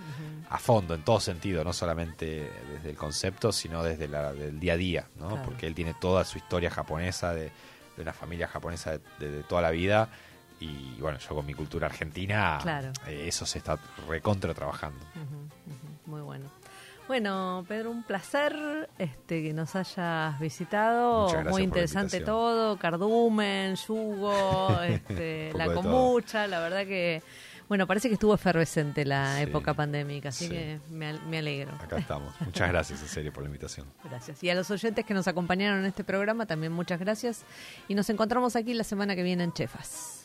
B: a fondo, en todo sentido, no solamente desde el concepto, sino desde la, del día a día, ¿no?
A: Claro.
B: porque él tiene toda su historia japonesa, de, de una familia japonesa de, de- toda la vida. Y bueno, yo con mi cultura argentina,
A: Claro.
B: eh, eso se está recontra trabajando.
A: Muy bueno. Bueno, Pedro, un placer este, que nos hayas visitado. Muy interesante todo. Cardumen, yugo, [laughs] este, la kombucha. La verdad que, bueno, parece que estuvo efervescente la
B: Sí,
A: época pandémica, así
B: sí.
A: que me, me alegro.
B: Acá estamos. Muchas gracias, en serio, por la invitación.
A: Gracias. Y a los oyentes que nos acompañaron en este programa, también muchas gracias. Y nos encontramos aquí la semana que viene en Chefas.